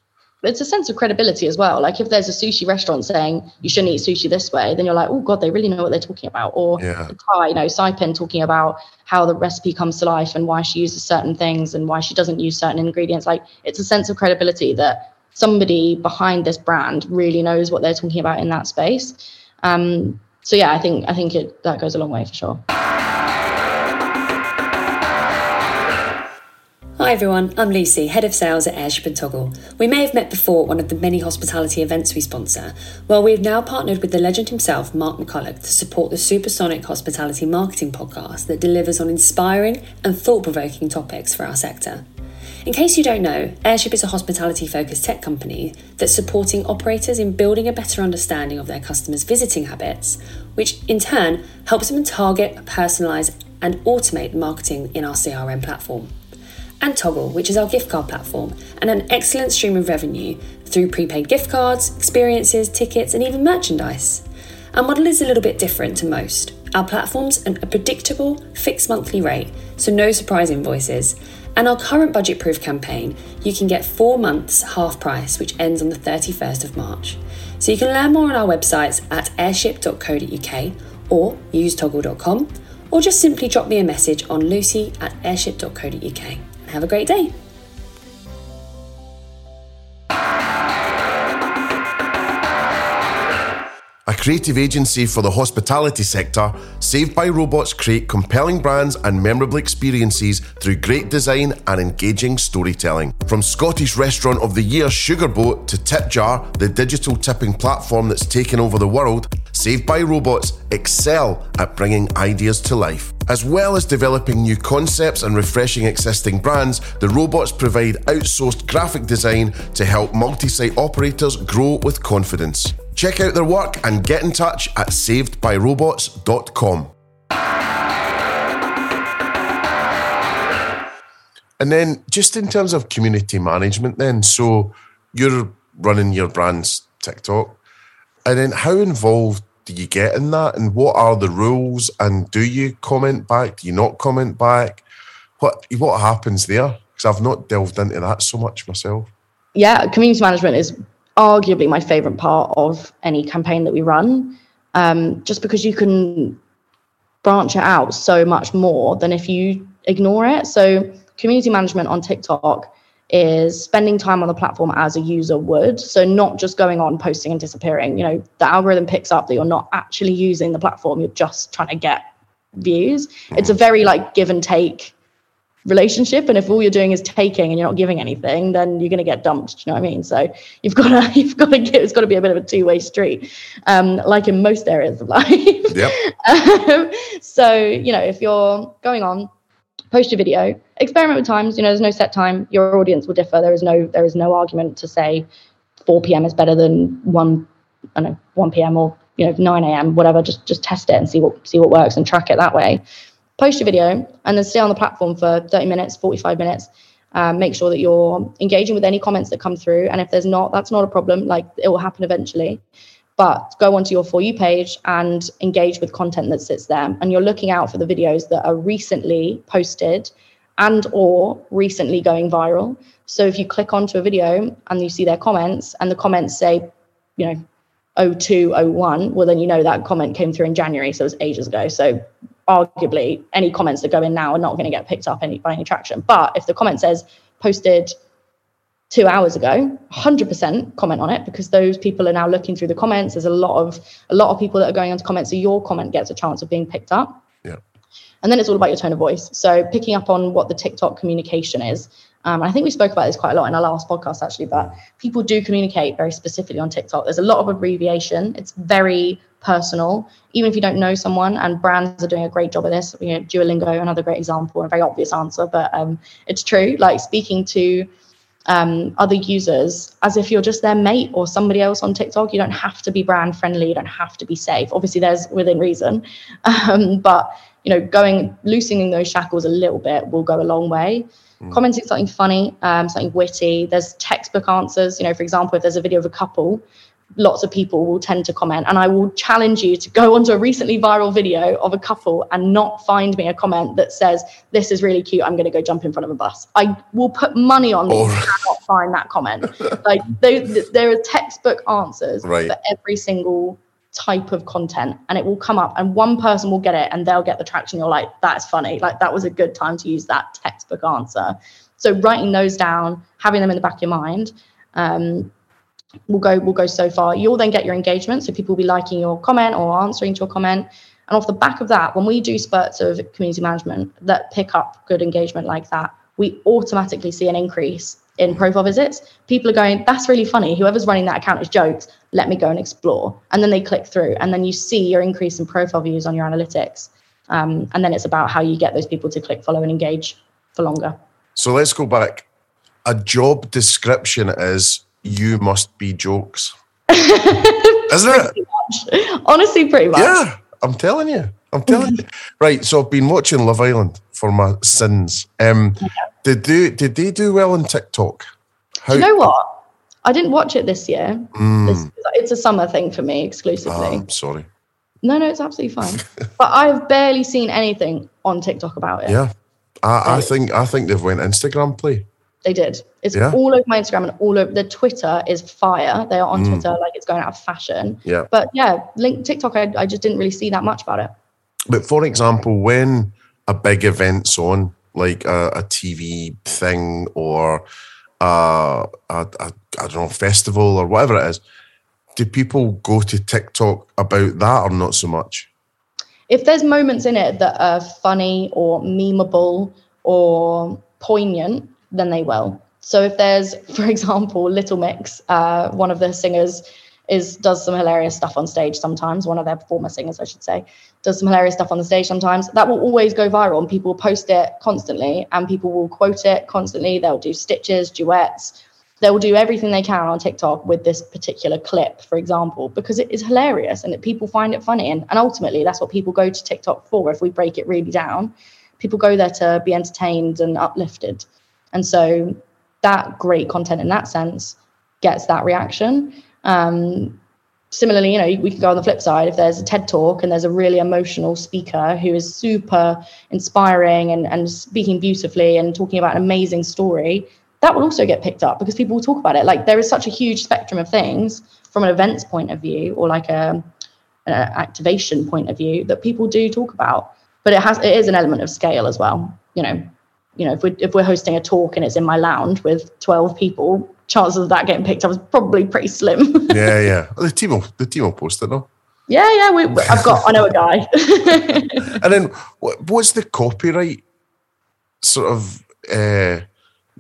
it's a sense of credibility as well. Like if there's a sushi restaurant saying you shouldn't eat sushi this way, then you're like, oh god, they really know what they're talking about. Or Yeah. Thai, you know, Saiphin talking about how the recipe comes to life and why she uses certain things and why she doesn't use certain ingredients. Like it's a sense of credibility that somebody behind this brand really knows what they're talking about in that space. Um, so yeah, I think I think it that goes a long way for sure. Hi everyone, I'm Lucy, Head of Sales at Airship and Toggle. We may have met before at one of the many hospitality events we sponsor. Well, we've now partnered with the legend himself, Mark McCulloch, to support the Supersonic Hospitality Marketing podcast that delivers on inspiring and thought provoking topics for our sector. In case you don't know, Airship is a hospitality focused tech company that's supporting operators in building a better understanding of their customers' visiting habits, which in turn helps them target, personalise, and automate marketing in our CRM platform and Toggle, which is our gift card platform, and an excellent stream of revenue through prepaid gift cards, experiences, tickets, and even merchandise. Our model is a little bit different to most. Our platform's a predictable, fixed monthly rate, so no surprise invoices. And our current budget proof campaign, you can get four months half price, which ends on the 31st of March. So you can learn more on our websites at airship.co.uk or use toggle.com, or just simply drop me a message on lucy at airship.co.uk. Have a great day. A creative agency for the hospitality sector, Saved by Robots create compelling brands and memorable experiences through great design and engaging storytelling. From Scottish Restaurant of the Year Sugarboat to Tipjar, the digital tipping platform that's taken over the world, Saved by Robots excel at bringing ideas to life. As well as developing new concepts and refreshing existing brands, the robots provide outsourced graphic design to help multi site operators grow with confidence. Check out their work and get in touch at savedbyrobots.com. And then, just in terms of community management, then, so you're running your brand's TikTok, and then how involved do you get in that? And what are the rules? And do you comment back? Do you not comment back? What what happens there? Because I've not delved into that so much myself. yeah, community management is arguably my favorite part of any campaign that we run, um, just because you can branch it out so much more than if you ignore it. So, community management on TikTok is spending time on the platform as a user would. So, not just going on, posting, and disappearing. You know, the algorithm picks up that you're not actually using the platform, you're just trying to get views. It's a very like give and take relationship and if all you're doing is taking and you're not giving anything then you're going to get dumped do you know what i mean? So you've got to you've got to give it's got to be a bit of a two-way street um, like in most areas of life. Yep. um, so you know if you're going on post your video experiment with times you know there's no set time your audience will differ there is no there is no argument to say 4 p.m is better than 1 i don't know 1 p.m or you know 9 a.m whatever just just test it and see what see what works and track it that way post your video and then stay on the platform for 30 minutes 45 minutes um, make sure that you're engaging with any comments that come through and if there's not that's not a problem like it will happen eventually but go onto your for you page and engage with content that sits there and you're looking out for the videos that are recently posted and or recently going viral So if you click onto a video and you see their comments and the comments say, you know, 0201, well, then you know that comment came through in January. So it was ages ago. So arguably, any comments that go in now are not going to get picked up any, by any traction. But if the comment says posted two hours ago 100% comment on it because those people are now looking through the comments there's a lot of a lot of people that are going onto comments so your comment gets a chance of being picked up Yeah. and then it's all about your tone of voice so picking up on what the tiktok communication is um, i think we spoke about this quite a lot in our last podcast actually but people do communicate very specifically on tiktok there's a lot of abbreviation it's very personal even if you don't know someone and brands are doing a great job of this you know duolingo another great example a very obvious answer but um, it's true like speaking to um, other users as if you're just their mate or somebody else on TikTok. You don't have to be brand friendly. You don't have to be safe. Obviously, there's within reason, um, but you know, going loosening those shackles a little bit will go a long way. Commenting something funny, um, something witty. There's textbook answers. You know, for example, if there's a video of a couple, lots of people will tend to comment and i will challenge you to go onto a recently viral video of a couple and not find me a comment that says this is really cute i'm going to go jump in front of a bus i will put money on Oh. you cannot find that comment like they, there are textbook answers Right. for every single type of content and it will come up and one person will get it and they'll get the traction you're like that's funny like that was a good time to use that textbook answer so writing those down having them in the back of your mind um, will go will go so far. You'll then get your engagement, so people will be liking your comment or answering to your comment. And off the back of that, when we do spurts of community management that pick up good engagement like that, we automatically see an increase in profile visits. People are going, "That's really funny. Whoever's running that account is jokes. Let me go and explore." And then they click through, and then you see your increase in profile views on your analytics. Um, and then it's about how you get those people to click, follow, and engage for longer. So let's go back. A job description is you must be jokes. Isn't it? Honestly, pretty much. Yeah, I'm telling you. I'm telling you. Right. So I've been watching Love Island for my sins. Um, did they did they do well on TikTok? How, Do you know what? I didn't watch it this year. Mm. This, it's a summer thing for me exclusively. I'm sorry. no, no, it's absolutely fine. but I've barely seen anything on TikTok about it. Yeah. I, I think I think they've went Instagram play. They did. It's Yeah. all over my Instagram and all over the Twitter is fire. They are on Twitter like it's going out of fashion. Mm. Yeah. But yeah, link TikTok, I, I just didn't really see that much about it. But for example, when a big event's on, like a, a TV thing or a, a, a I don't know festival or whatever it is, do people go to TikTok about that or not so much? if there's moments in it that are funny or memeable or poignant, then they will. So if there's, for example, Little Mix, uh, one of the singers is does some hilarious stuff on stage sometimes. One of their performer singers, I should say, does some hilarious stuff on the stage sometimes. That will always go viral, and people will post it constantly, and people will quote it constantly. They'll do stitches, duets. They will do everything they can on TikTok with this particular clip, for example, because it is hilarious and people find it funny. And, and ultimately, that's what people go to TikTok for. If we break it really down, people go there to be entertained and uplifted. And so that great content in that sense gets that reaction. Um, similarly, you know, we can go on the flip side. If there's a TED talk and there's a really emotional speaker who is super inspiring and, and speaking beautifully and talking about an amazing story, that will also get picked up because people will talk about it. Like there is such a huge spectrum of things from an events point of view or like a, an activation point of view that people do talk about. But it has it is an element of scale as well. You know, you know, if we're if we're hosting a talk and it's in my lounge with twelve people, chances of that getting picked up is probably pretty slim. Yeah, yeah. The team will the team will post it though. yeah, yeah. We, I've got I know a guy. And then what, what's the copyright sort of uh,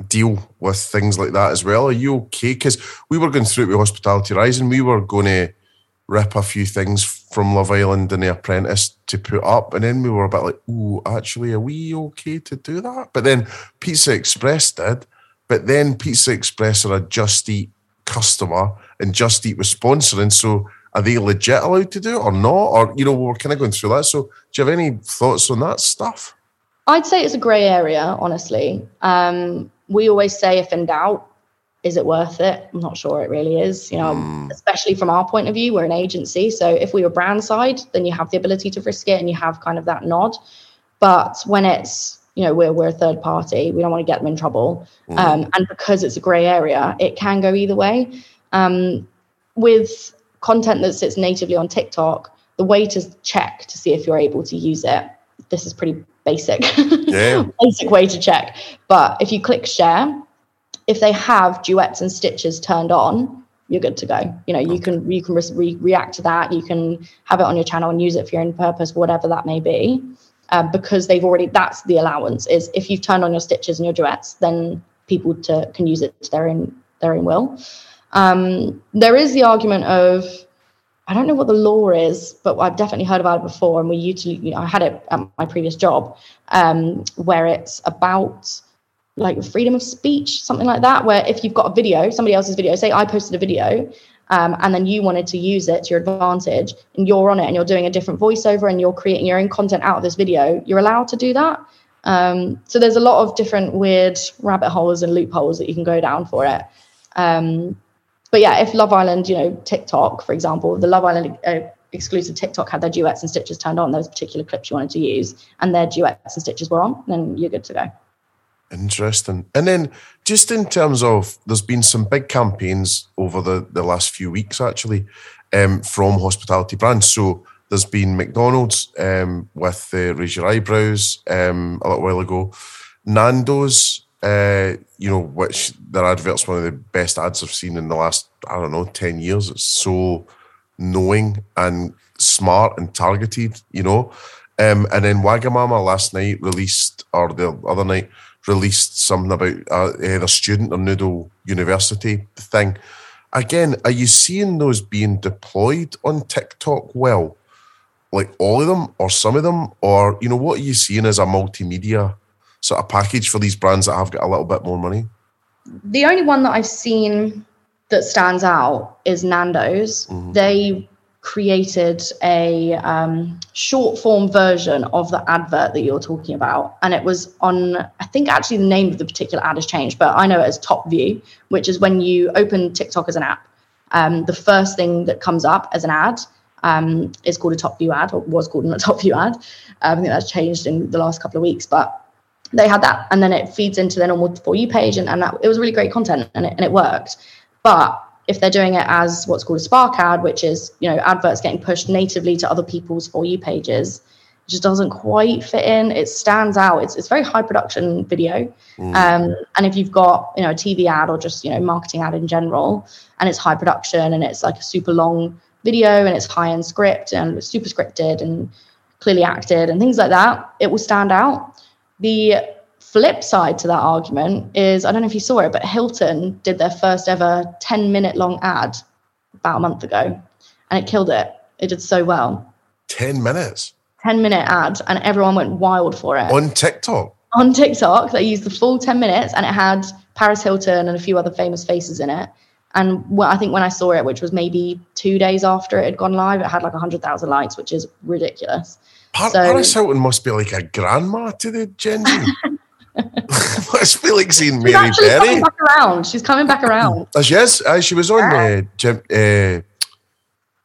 deal with things like that as well? Are you okay? Because we were going through it with Hospitality Rising. We were going to rip a few things from Love Island and The Apprentice to put up, and then we were a bit like, "Ooh, actually, are we okay to do that?" But then Pizza Express did. But then Pizza Express are a Just Eat customer, and Just Eat was sponsoring. So are they legit allowed to do it or not? Or you know, we we're kind of going through that. So do you have any thoughts on that stuff? I'd say it's a grey area, honestly. Um, we always say, if in doubt, is it worth it? I'm not sure it really is. You know, especially from our point of view, we're an agency. So if we were brand side, then you have the ability to risk it and you have kind of that nod. But when it's you know we're we're a third party. We don't want to get them in trouble, Mm. um, and because it's a grey area, it can go either way. Um, with content that sits natively on TikTok, the way to check to see if you're able to use it, this is pretty basic, Yeah. basic way to check. But if you click share, if they have duets and stitches turned on, you're good to go. You know, you can you can re- react to that. You can have it on your channel and use it for your own purpose, whatever that may be. Um, because they've already that's the allowance is if you've turned on your stitches and your duets, then people to can use it to their own their own will. Um, there is the argument of I don't know what the law is, but I've definitely heard about it before, and we usually you know, I had it at my previous job um, where it's about like freedom of speech, something like that. Where if you've got a video, somebody else's video, say I posted a video, um, and then you wanted to use it to your advantage, and you're on it and you're doing a different voiceover and you're creating your own content out of this video, you're allowed to do that. Um, so there's a lot of different weird rabbit holes and loopholes that you can go down for it. Um, but yeah, if Love Island, you know, TikTok, for example, the Love Island uh, exclusive TikTok had their duets and stitches turned on, those particular clips you wanted to use, and their duets and stitches were on, then you're good to go. Interesting. And then just in terms of there's been some big campaigns over the, the last few weeks actually um, from hospitality brands. So there's been McDonald's um, with uh, Raise Your Eyebrows um, a little while ago. Nando's, uh, you know, which their advert's one of the best ads I've seen in the last, I don't know, 10 years. It's so knowing and smart and targeted, you know. Um, and then Wagamama last night released, or the other night, released something about uh, the student or Noodle University thing. Again, are you seeing those being deployed on TikTok well? Like all of them or some of them? Or, you know, what are you seeing as a multimedia sort of package for these brands that have got a little bit more money? the only one that I've seen that stands out is Nando's. They created a um, short form version of the advert that you're talking about. And it was on, I think actually the name of the particular ad has changed, but I know it as Top View, which is when you open TikTok as an app. Um, the first thing that comes up as an ad um, is called a Top View ad, or was called a Top View ad. Um, I think that's changed in the last couple of weeks, but they had that and then it feeds into their normal for you page and, and that it was really great content and it, and it worked but if they're doing it as what's called a spark ad which is you know adverts getting pushed natively to other people's for you pages it just doesn't quite fit in. It stands out. It's, it's very high production video. Um, and if you've got you know a tv ad or just you know marketing ad in general and it's high production and it's like a super long video and it's high end script and it's super scripted and clearly acted and things like that it will stand out. The flip side to that argument is I don't know if you saw it, but Hilton did their first ever 10 minute long ad about a month ago and it killed it. It did so well. 10 minutes 10 minute ad and everyone went wild for it. on TikTok. On TikTok, they used the full 10 minutes and it had Paris Hilton and a few other famous faces in it. And well, I think when I saw it, which was maybe two days after it had gone live, it had like 100,000 likes, which is ridiculous. Par- So- Paris Hilton must be like a grandma to the Gen Z. must be like seeing She's Mary actually Berry. coming back around. She's coming back around. Oh, she is. Uh, she was on uh, Jim, uh,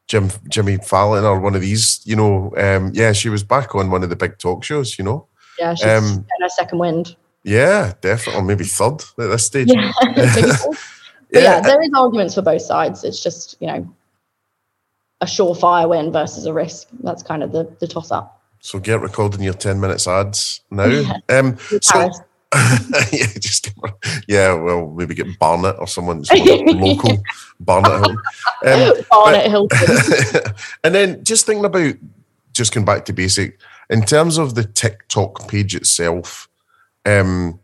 Jim, Jimmy Fallon or one of these. You know, um, yeah, she was back on one of the big talk shows. You know, Yeah, she's Um, getting her second wind. yeah, definitely, or maybe third at this stage. Yeah. So. yeah, there is arguments for both sides. It's just, you know, a surefire win versus a risk. That's kind of the, the toss up. So get recording your ten minutes ads now. Um, so yeah, just yeah, well, maybe get Barnett or someone, someone local Barnett. Hilton. Um, Barnett Hilton. and then just thinking about just going back to basic in terms of the TikTok page itself. Um,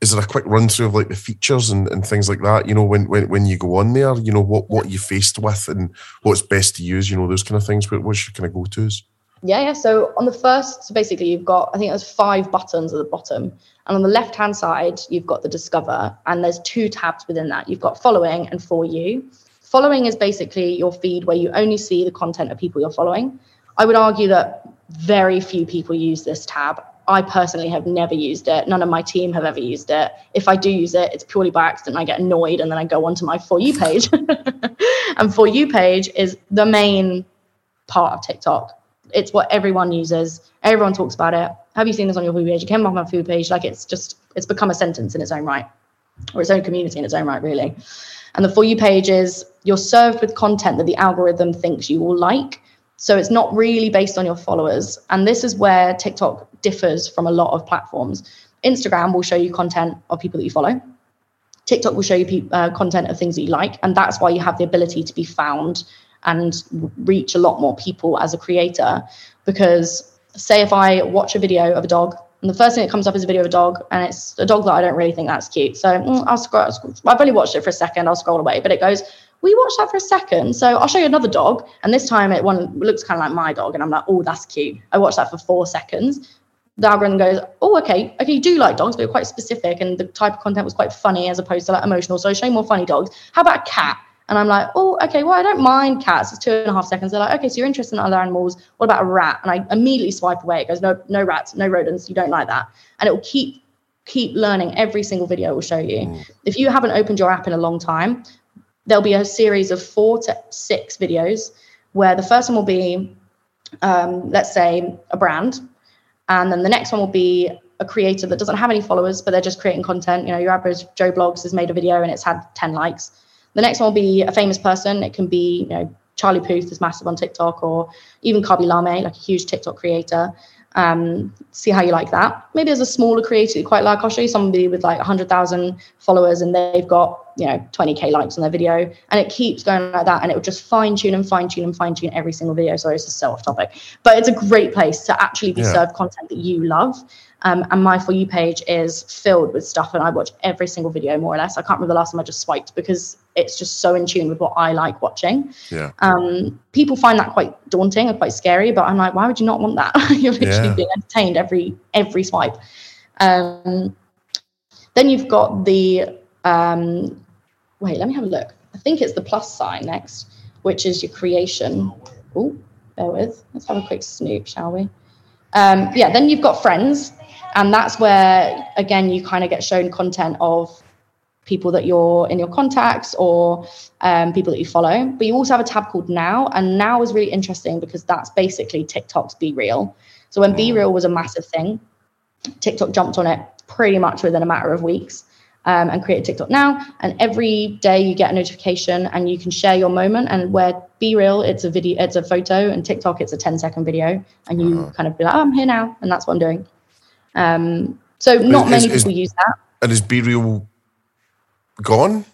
is there a quick run through of like the features and, and things like that? You know, when, when when you go on there, you know what what you faced with and what's best to use. You know those kind of things. What, what's your kind of go tos? Yeah, yeah. So on the first, so basically you've got, I think there's five buttons at the bottom. And on the left hand side, you've got the discover, and there's two tabs within that. You've got following and for you. Following is basically your feed where you only see the content of people you're following. I would argue that very few people use this tab. I personally have never used it. None of my team have ever used it. If I do use it, it's purely by accident. I get annoyed and then I go onto my For You page. and For You page is the main part of TikTok. It's what everyone uses. Everyone talks about it. Have you seen this on your food page? You came up on my food page. Like it's just it's become a sentence in its own right, or its own community in its own right, really. And the for you page is you're served with content that the algorithm thinks you will like. So it's not really based on your followers. And this is where TikTok differs from a lot of platforms. Instagram will show you content of people that you follow. TikTok will show you pe- uh, content of things that you like. And that's why you have the ability to be found and reach a lot more people as a creator. Because, say, if I watch a video of a dog, and the first thing that comes up is a video of a dog, and it's a dog that I don't really think that's cute. So mm, I'll scroll. I've only watched it for a second. I'll scroll away, but it goes, we watched that for a second. So I'll show you another dog. And this time it one looks kind of like my dog. And I'm like, oh, that's cute. I watched that for four seconds. The algorithm goes, oh, okay, okay, you do like dogs, but you're quite specific. And the type of content was quite funny as opposed to like emotional. So show more funny dogs. How about a cat? And I'm like, oh, okay, well, I don't mind cats. It's two and a half seconds. They're like, okay, so you're interested in other animals. What about a rat? And I immediately swipe away. It goes, no, no rats, no rodents. You don't like that. And it will keep keep learning. Every single video will show you. Mm. If you haven't opened your app in a long time, there'll be a series of four to six videos where the first one will be, um, let's say, a brand, and then the next one will be a creator that doesn't have any followers, but they're just creating content. You know, your average Joe Bloggs has made a video and it's had 10 likes. The next one will be a famous person. It can be, you know, Charlie Puth is massive on TikTok, or even Khaby Lame, like a huge TikTok creator. Um, see how you like that. Maybe as a smaller creator you quite like. I'll show you somebody with like 100,000 followers and they've got, you know, 20K likes on their video. And it keeps going like that. And it will just fine tune and fine tune and fine tune every single video. Sorry, it's just so off topic. But it's a great place to actually be yeah. served content that you love. Um, and my For You page is filled with stuff. And I watch every single video more or less. I can't remember the last time I just swiped because it's just so in tune with what I like watching. Yeah. Um, people find that quite daunting and quite scary, but I'm like, why would you not want that? You're literally yeah. being entertained every every swipe. Um, then you've got the um, wait, let me have a look. I think it's the plus sign next, which is your creation. Oh, bear with. Let's have a quick snoop, shall we? Um, yeah, then you've got friends, and that's where again you kind of get shown content of people that you're in your contacts or um, people that you follow. But you also have a tab called Now, and Now is really interesting because that's basically TikTok's BeReal So when BeReal was a massive thing, TikTok jumped on it pretty much within a matter of weeks. Um, and created TikTok now. And every day you get a notification and you can share your moment. And where BeReal it's a video, it's a photo, and TikTok, it's a 10 second video. And you uh-huh. kind of be like, oh, I'm here now. And that's what I'm doing. Um, so not is, many is, people use that. And is BeReal gone?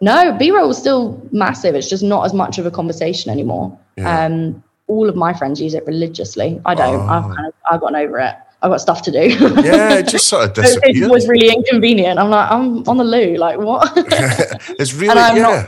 No, BeReal is still massive. It's just not as much of a conversation anymore. Yeah. Um, all of my friends use it religiously. I don't. Oh. I've kind of I've gotten over it. I've got stuff to do. Yeah, it just sort of disappeared. it was really inconvenient. I'm like, I'm on the loo. Like, what? it's really, yeah. Not,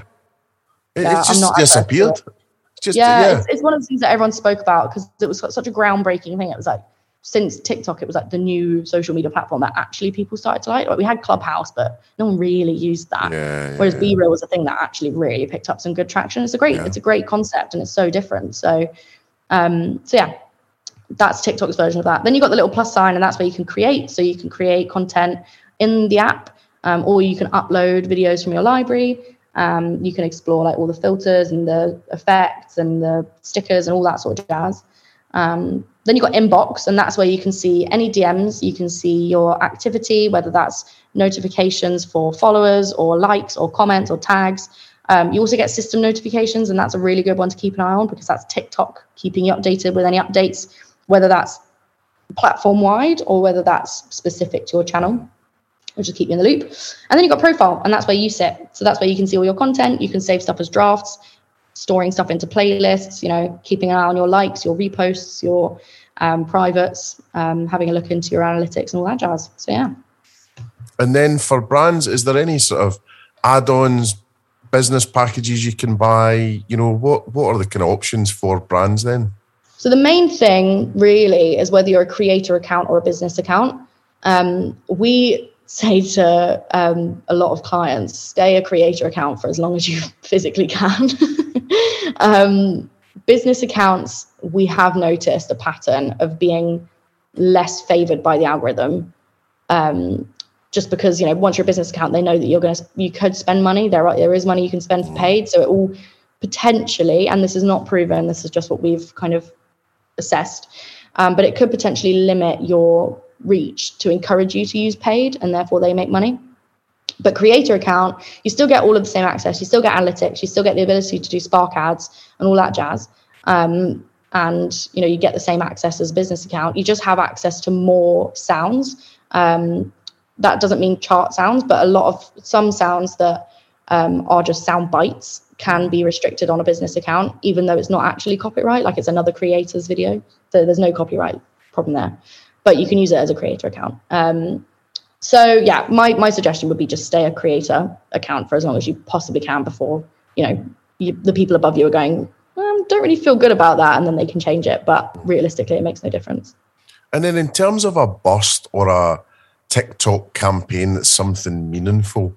it, yeah. It's just disappeared. It's just, yeah, yeah. It's, it's, one of the things that everyone spoke about because it was such a groundbreaking thing. It was like, since TikTok, it was like the new social media platform that actually people started to like. Like we had Clubhouse, but no one really used that. Yeah, Whereas yeah. BeReal was a thing that actually really picked up some good traction. It's a great, yeah. it's a great concept, and it's so different. So, um, so yeah, that's TikTok's version of that. Then you've got the little plus sign, and that's where you can create. So you can create content in the app, um, or you can upload videos from your library. Um, you can explore like all the filters and the effects and the stickers and all that sort of jazz. Um, then you've got inbox, and that's where you can see any DMs. You can see your activity, whether that's notifications for followers or likes or comments or tags. Um, you also get system notifications, and that's a really good one to keep an eye on because that's TikTok keeping you updated with any updates whether that's platform wide or whether that's specific to your channel. Which just keep you in the loop. And then you've got profile, and that's where you sit. So that's where you can see all your content. You can save stuff as drafts, storing stuff into playlists, you know, keeping an eye on your likes, your reposts, your um, privates, um, having a look into your analytics and all that jazz. So yeah. And then for brands, is there any sort of add-ons, business packages you can buy? You know, what what are the kind of options for brands then? So the main thing really is whether you're a creator account or a business account. Um, we say to um, a lot of clients, stay a creator account for as long as you physically can. um, business accounts, we have noticed a pattern of being less favored by the algorithm. Um, just because you know, once you're a business account, they know that you're going to you could spend money. There are there is money you can spend for paid, so it all potentially, and this is not proven. This is just what we've kind of assessed. Um, but it could potentially limit your reach to encourage you to use paid, and therefore they make money. But creator account, you still get all of the same access. You still get analytics. You still get the ability to do Spark ads and all that jazz. Um, and you know you get the same access as business account. You just have access to more sounds. Um, that doesn't mean chart sounds, but a lot of some sounds that um, are just sound bites can be restricted on a business account, even though it's not actually copyright. Like it's another creator's video, so there's no copyright problem there. But you can use it as a creator account. Um, so yeah, my my suggestion would be just stay a creator account for as long as you possibly can before you know you, the people above you are going. Um, don't really feel good about that, and then they can change it. But realistically, it makes no difference. And then in terms of a bust or a TikTok campaign that's something meaningful,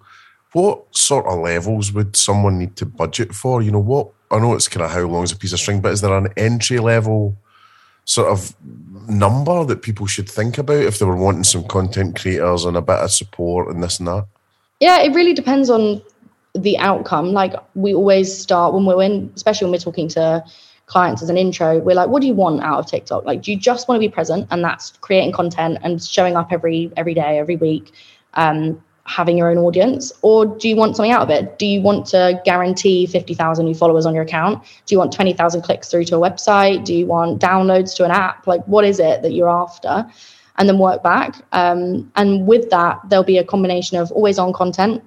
what sort of levels would someone need to budget for? You know, what I know it's kind of how long is a piece of string, but is there an entry level sort of number that people should think about if they were wanting some content creators and a bit of support and this and that? Yeah, it really depends on the outcome. Like we always start when we're in, especially when we're talking to clients as an intro, we're like, what do you want out of TikTok? Like, do you just want to be present and that's creating content and showing up every every day, every week, um, having your own audience, or do you want something out of it? Do you want to guarantee fifty thousand new followers on your account? Do you want twenty thousand clicks through to a website? Do you want downloads to an app? Like, what is it that you're after? And then work back. Um, and with that, there'll be a combination of always on content.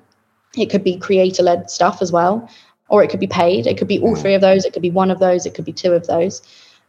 It could be creator led stuff as well or it could be paid. It could be all three of those. It could be one of those. It could be two of those.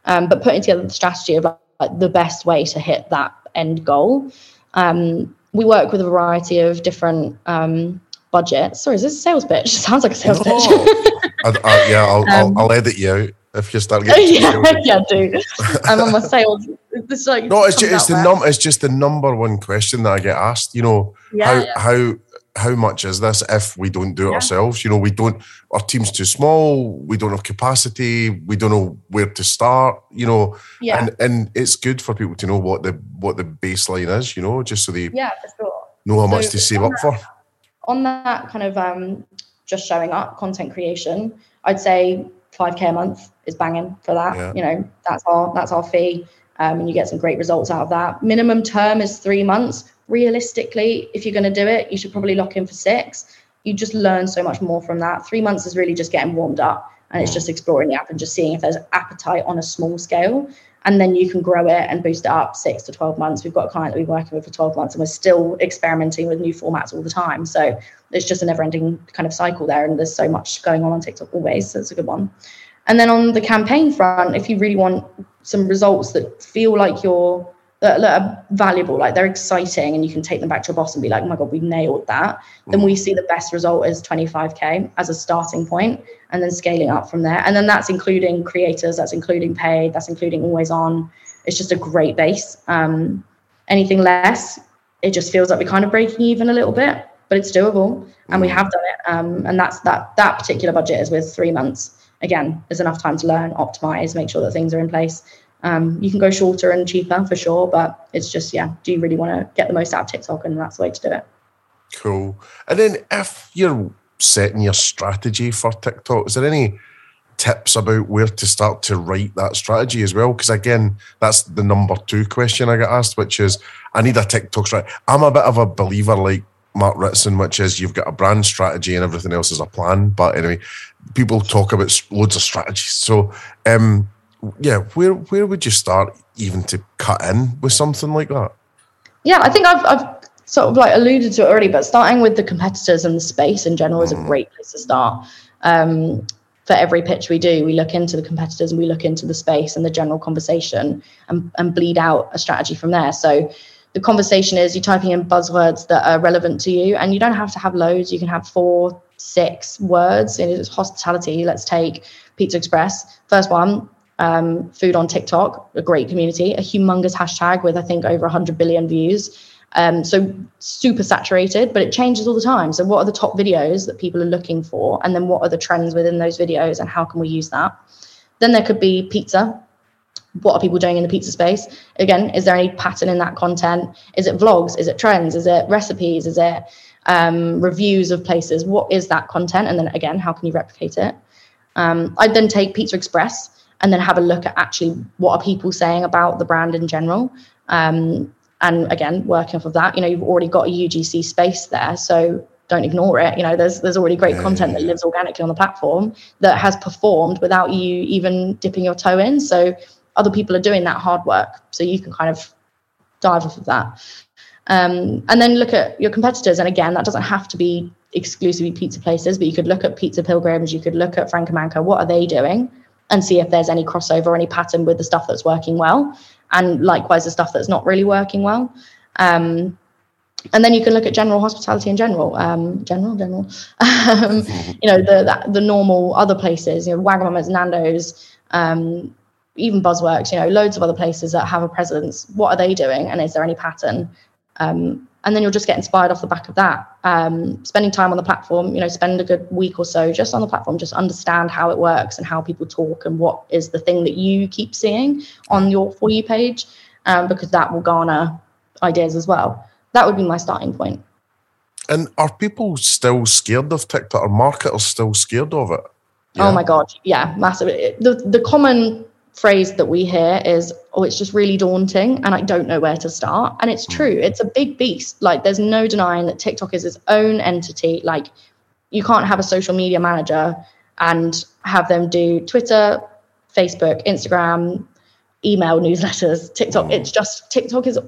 Um, but putting together the strategy of like, the best way to hit that end goal. Um, we work with a variety of different um, budgets. Sorry, is this a sales pitch? Sounds like a sales pitch. I, I, yeah, I'll, I'll, I'll edit you out if you start getting. yeah, yeah, do. I'm on my sales. This like No, it's just, it's the num it's just the number one question that I get asked. You know, Yeah, how yeah. how how much is this if we don't do it Yeah. ourselves? You know, we don't our team's too small, we don't have capacity, we don't know where to start, you know. Yeah. And and it's good for people to know what the what the baseline is, you know, just so they Yeah, for sure. know how much to save up for. on that kind of um, just showing up content creation, I'd say 5k a month is banging for that. Yeah. You know, that's our that's our fee, um, and you get some great results out of that. Minimum term is three months. Realistically, if you're going to do it, you should probably lock in for six. You just learn so much more from that. Three months is really just getting warmed up, and it's mm. just exploring the app and just seeing if there's appetite on a small scale. And then you can grow it and boost it up six to 12 months. We've got a client that we've been working with for 12 months and we're still experimenting with new formats all the time. So it's just a never ending kind of cycle there. And there's so much going on on TikTok always. So it's a good one. And then on the campaign front, if you really want some results that feel like you're that, that are valuable, like they're exciting, and you can take them back to your boss and be like, "Oh my god, we nailed that." Then we see the best result is 25k as a starting point, and then scaling up from there. And then that's including creators, that's including paid, that's including always on. It's just a great base. Um, anything less, it just feels like we're kind of breaking even a little bit, but it's doable, and we have done it. Um, and that's that. That particular budget is with three months. Again, there's enough time to learn, optimize, make sure that things are in place. Um, you can go shorter and cheaper for sure, but it's just yeah. Do you really want to get the most out of TikTok? And that's the way to do it. Cool. And then if you're setting your strategy for TikTok, is there any tips about where to start to write that strategy as well? Because again, that's the number two question I get asked, which is I need a TikTok strategy. I'm a bit of a believer like Mark Ritson, which is you've got a brand strategy and everything else is a plan. But anyway, people talk about loads of strategies. So um yeah, where where would you start even to cut in with something like that? Yeah, I think I've, I've sort of like alluded to it already, but starting with the competitors and the space in general is a great place to start. Um, for every pitch we do, we look into the competitors and we look into the space and the general conversation and, and bleed out a strategy from there. So the conversation is you're typing in buzzwords that are relevant to you, and you don't have to have loads. You can have four, six words. And it's hospitality. Let's take Pizza Express. First one, um, food on TikTok, a great community, a humongous hashtag with I think over 100 billion views. Um, so super saturated, but it changes all the time. So what are the top videos that people are looking for, and then what are the trends within those videos, and how can we use that? Then there could be pizza. What are people doing in the pizza space? Again, is there any pattern in that content? Is it vlogs? Is it trends? Is it recipes? Is it um, reviews of places? What is that content? And then again, how can you replicate it? Um, I'd then take Pizza Express and then have a look at actually what are people saying about the brand in general. Um, and again, working off of that, you know, you've already got a UGC space there, so don't ignore it. You know, there's there's already great content that lives organically on the platform that has performed without you even dipping your toe in. So other people are doing that hard work, so you can kind of dive off of that. Um, and then look at your competitors. And again, that doesn't have to be exclusively pizza places, but you could look at Pizza Pilgrims, you could look at Franco Manca. What are they doing? And see if there's any crossover or any pattern with the stuff that's working well, and likewise the stuff that's not really working well. Um, and then you can look at general hospitality in general, um, general, general, um, you know, the, the the normal other places, you know, Wagamama's, Nando's, um, even Buzzworks, you know, loads of other places that have a presence. What are they doing, and is there any pattern? And then you'll just get inspired off the back of that. Um, spending time on the platform, you know, spend a good week or so just on the platform, just understand how it works and how people talk and what is the thing that you keep seeing on your for you page, um, because that will garner ideas as well. That would be my starting point. And are people still scared of TikTok? Are marketers still scared of it? Oh my god, yeah, massive. The the common phrase that we hear is, "Oh, it's just really daunting, and I don't know where to start." And it's true. It's a big beast. Like, there's no denying that TikTok is its own entity. Like, you can't have a social media manager and have them do Twitter, Facebook, Instagram, email newsletters, TikTok. It's just TikTok is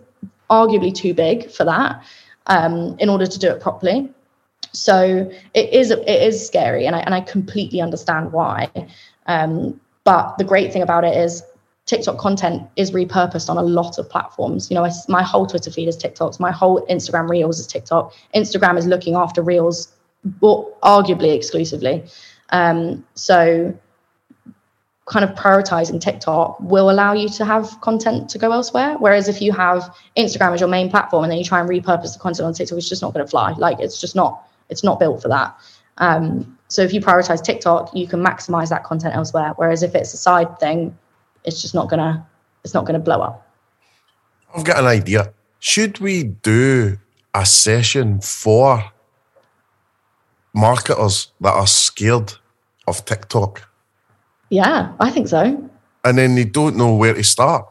arguably too big for that um, in order to do it properly. So it is it is scary, and I and I completely understand why. Um, but the great thing about it is TikTok content is repurposed on a lot of platforms. You know, I, my whole Twitter feed is TikToks. My whole Instagram Reels is TikTok. Instagram is looking after Reels, but arguably exclusively. Um, so kind of prioritizing TikTok will allow you to have content to go elsewhere. Whereas if you have Instagram as your main platform and then you try and repurpose the content on TikTok, it's just not going to fly. Like it's just not, it's not built for that. Um, so if you prioritize TikTok, you can maximize that content elsewhere. Whereas if it's a side thing, it's just not gonna, it's not gonna blow up. I've got an idea. Should we do a session for marketers that are scared of TikTok Yeah, I think so. and then they don't know where to start?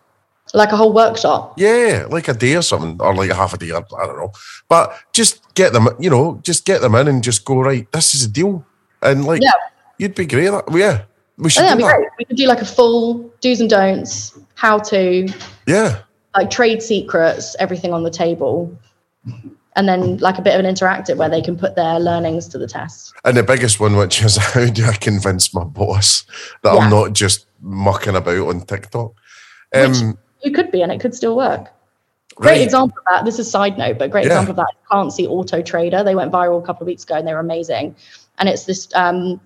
Like a whole workshop. Yeah, like a day or something, or like a half a day, I I don't know. But just get them, you know, just get them in and just go, right, this is a deal. And like, Yeah. you'd be great. at- Yeah, we should Yeah, that'd do be that. great. We could do like a full do's and don'ts, how to, Yeah. like trade secrets, everything on the table. And then like a bit of an interactive where they can put their learnings to the test. And the biggest one, which is how do I convince my boss that Yeah. I'm not just mucking about on TikTok? Um, You could be, and it could still work. Great right. example of that. This is side note, but great Yeah. example of that. Can't see Auto Trader. They went viral a couple of weeks ago, and they were amazing. And it's this um,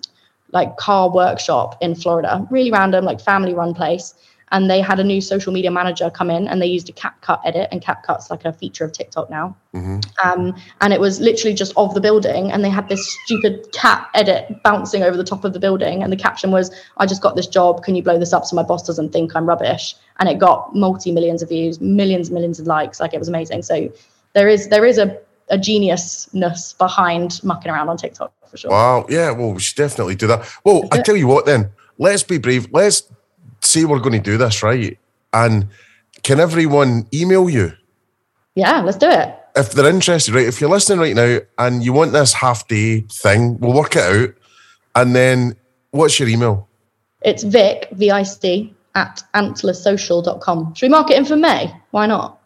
like car workshop in Florida, really random, like family run place. And they had a new social media manager come in, and they used a CapCut edit, and CapCut's like a feature of TikTok now. Um, and it was literally just of the building, and they had this stupid cat edit bouncing over the top of the building, and the caption was, "I just got this job. Can you blow this up so my boss doesn't think I'm rubbish?" And it got multi millions of views, millions, millions of likes. Like it was amazing. So there is there is a a geniusness behind mucking around on TikTok for sure. Wow. Yeah. Well, we should definitely do that. Well, I tell you what, then let's be brave. Let's say we're going to do this, right? And can everyone email you Yeah, let's do it. if they're interested, right? If you're listening right now and you want this half day thing, we'll work it out. And then what's your email? It's Vic V I C at antlersocial.com. Should we mark it in for May? Why not?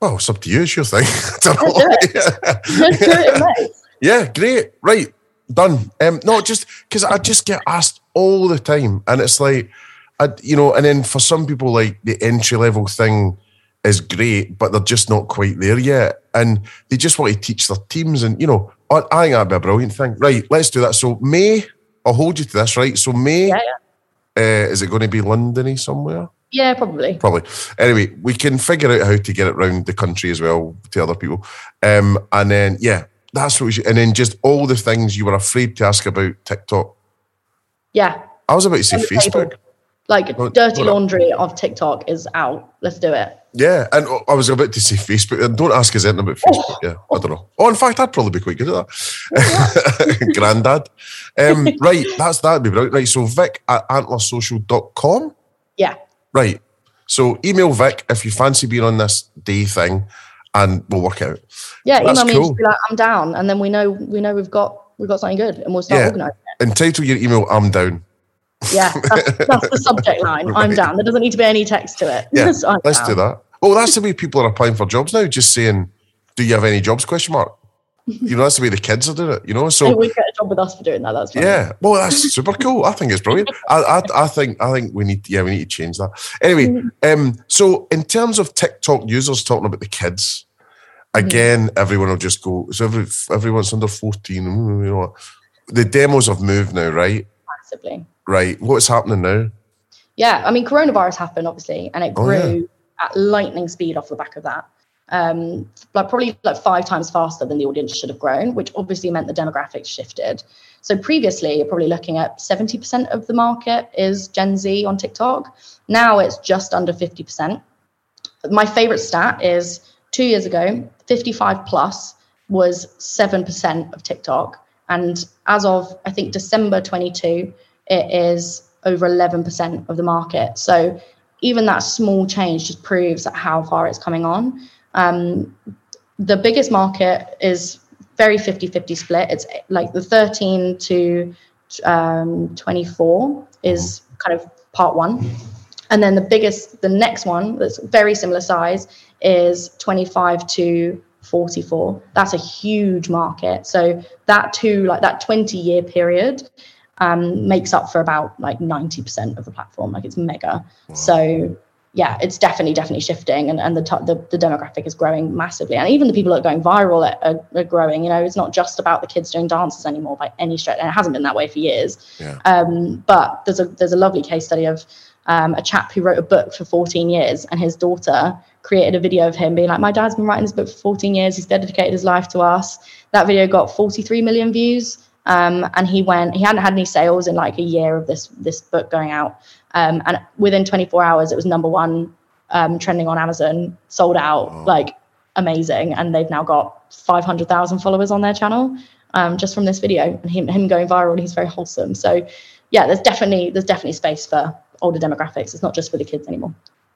Oh, it's up to you. It's your thing. I don't Let's know. do Let's do it in May. Yeah, great. Right, done. Um, no, just because I just get asked all the time, and it's like, I, you know, and then for some people, like the entry level thing is great, but they're just not quite there yet, and they just want to teach their teams, and you know, I, I think that'd be a brilliant thing. Right, let's do that. So May, I'll hold you to this. Right, so May, Yeah, yeah. uh, is it going to be Londony somewhere? Yeah, probably. Probably. Anyway, we can figure out how to get it around the country as well to other people. Um, and then, yeah, that's what we should. And then just all the things you were afraid to ask about TikTok. Yeah. I was about to say table. Facebook. Like Well, dirty well, laundry of TikTok is out. Let's do it. Yeah, and I was about to say Facebook. and Don't ask us anything about Facebook. Yeah, I don't know. Oh, in fact, I'd probably be quite good at that. Grandad. Um, right, that's that'd be brilliant. Right, so Vic at antlersocial.com. Yeah. Right. So email Vic if you fancy being on this day thing and we'll work out. Yeah, That's email me and cool. just be like, I'm down, and then we know we know we've got we've got something good, and we'll start Yeah. organising it. Entitle your email, I'm down. Yeah, that's, that's the subject line. I'm down. There doesn't need to be any text to it. Yeah, I'm let's down. do that. Oh, that's the way people are applying for jobs now, just saying, do you have any jobs, question mark? You know, that's the way the kids are doing it, you know? So we get a job with us for doing that. That's fine. Yeah, well, that's super cool. I think it's brilliant. I, I, I think, I think we need, yeah, we need to change that. Anyway, um, so in terms of TikTok users talking about the kids, again, everyone will just go. So every, everyone's under fourteen. mm, You know, what? the demos have moved now, right? massively. Right. What's happening now? Yeah, I mean, coronavirus happened obviously, and it Oh, grew yeah. at lightning speed off the back of that. Um, like probably like five times faster than the audience should have grown, which obviously meant the demographics shifted. So previously, you're probably looking at 70% of the market is Gen Z on TikTok. Now it's just under 50%. My favorite stat is two years ago, 55 plus was 7% of TikTok. And as of, I think, December 22, it is over 11% of the market. So even that small change just proves how far it's coming on. Um, the biggest market is very 50 50 split. It's like the 13 to um, 24 is kind of part one. And then the biggest, the next one that's very similar size is 25 to 44. That's a huge market. So that two, like that 20 year period, um, makes up for about like 90% of the platform. Like it's mega. So yeah, it's definitely, definitely shifting and, and the, t- the, the demographic is growing massively. And even the people that are going viral are, are, are growing, you know, it's not just about the kids doing dances anymore by any stretch. And it hasn't been that way for years. Yeah. Um, but there's a, there's a lovely case study of um, a chap who wrote a book for 14 years and his daughter created a video of him being like, my dad's been writing this book for 14 years. He's dedicated his life to us. That video got 43 million views. Um, and he went, he hadn't had any sales in like a year of this, this book going out. Um, and within 24 hours, it was number one um, trending on Amazon, sold out, like amazing. And they've now got 500,000 followers on their channel um, just from this video and him, him going viral. And he's very wholesome. So yeah, there's definitely, there's definitely space for older demographics. It's not just for the kids anymore.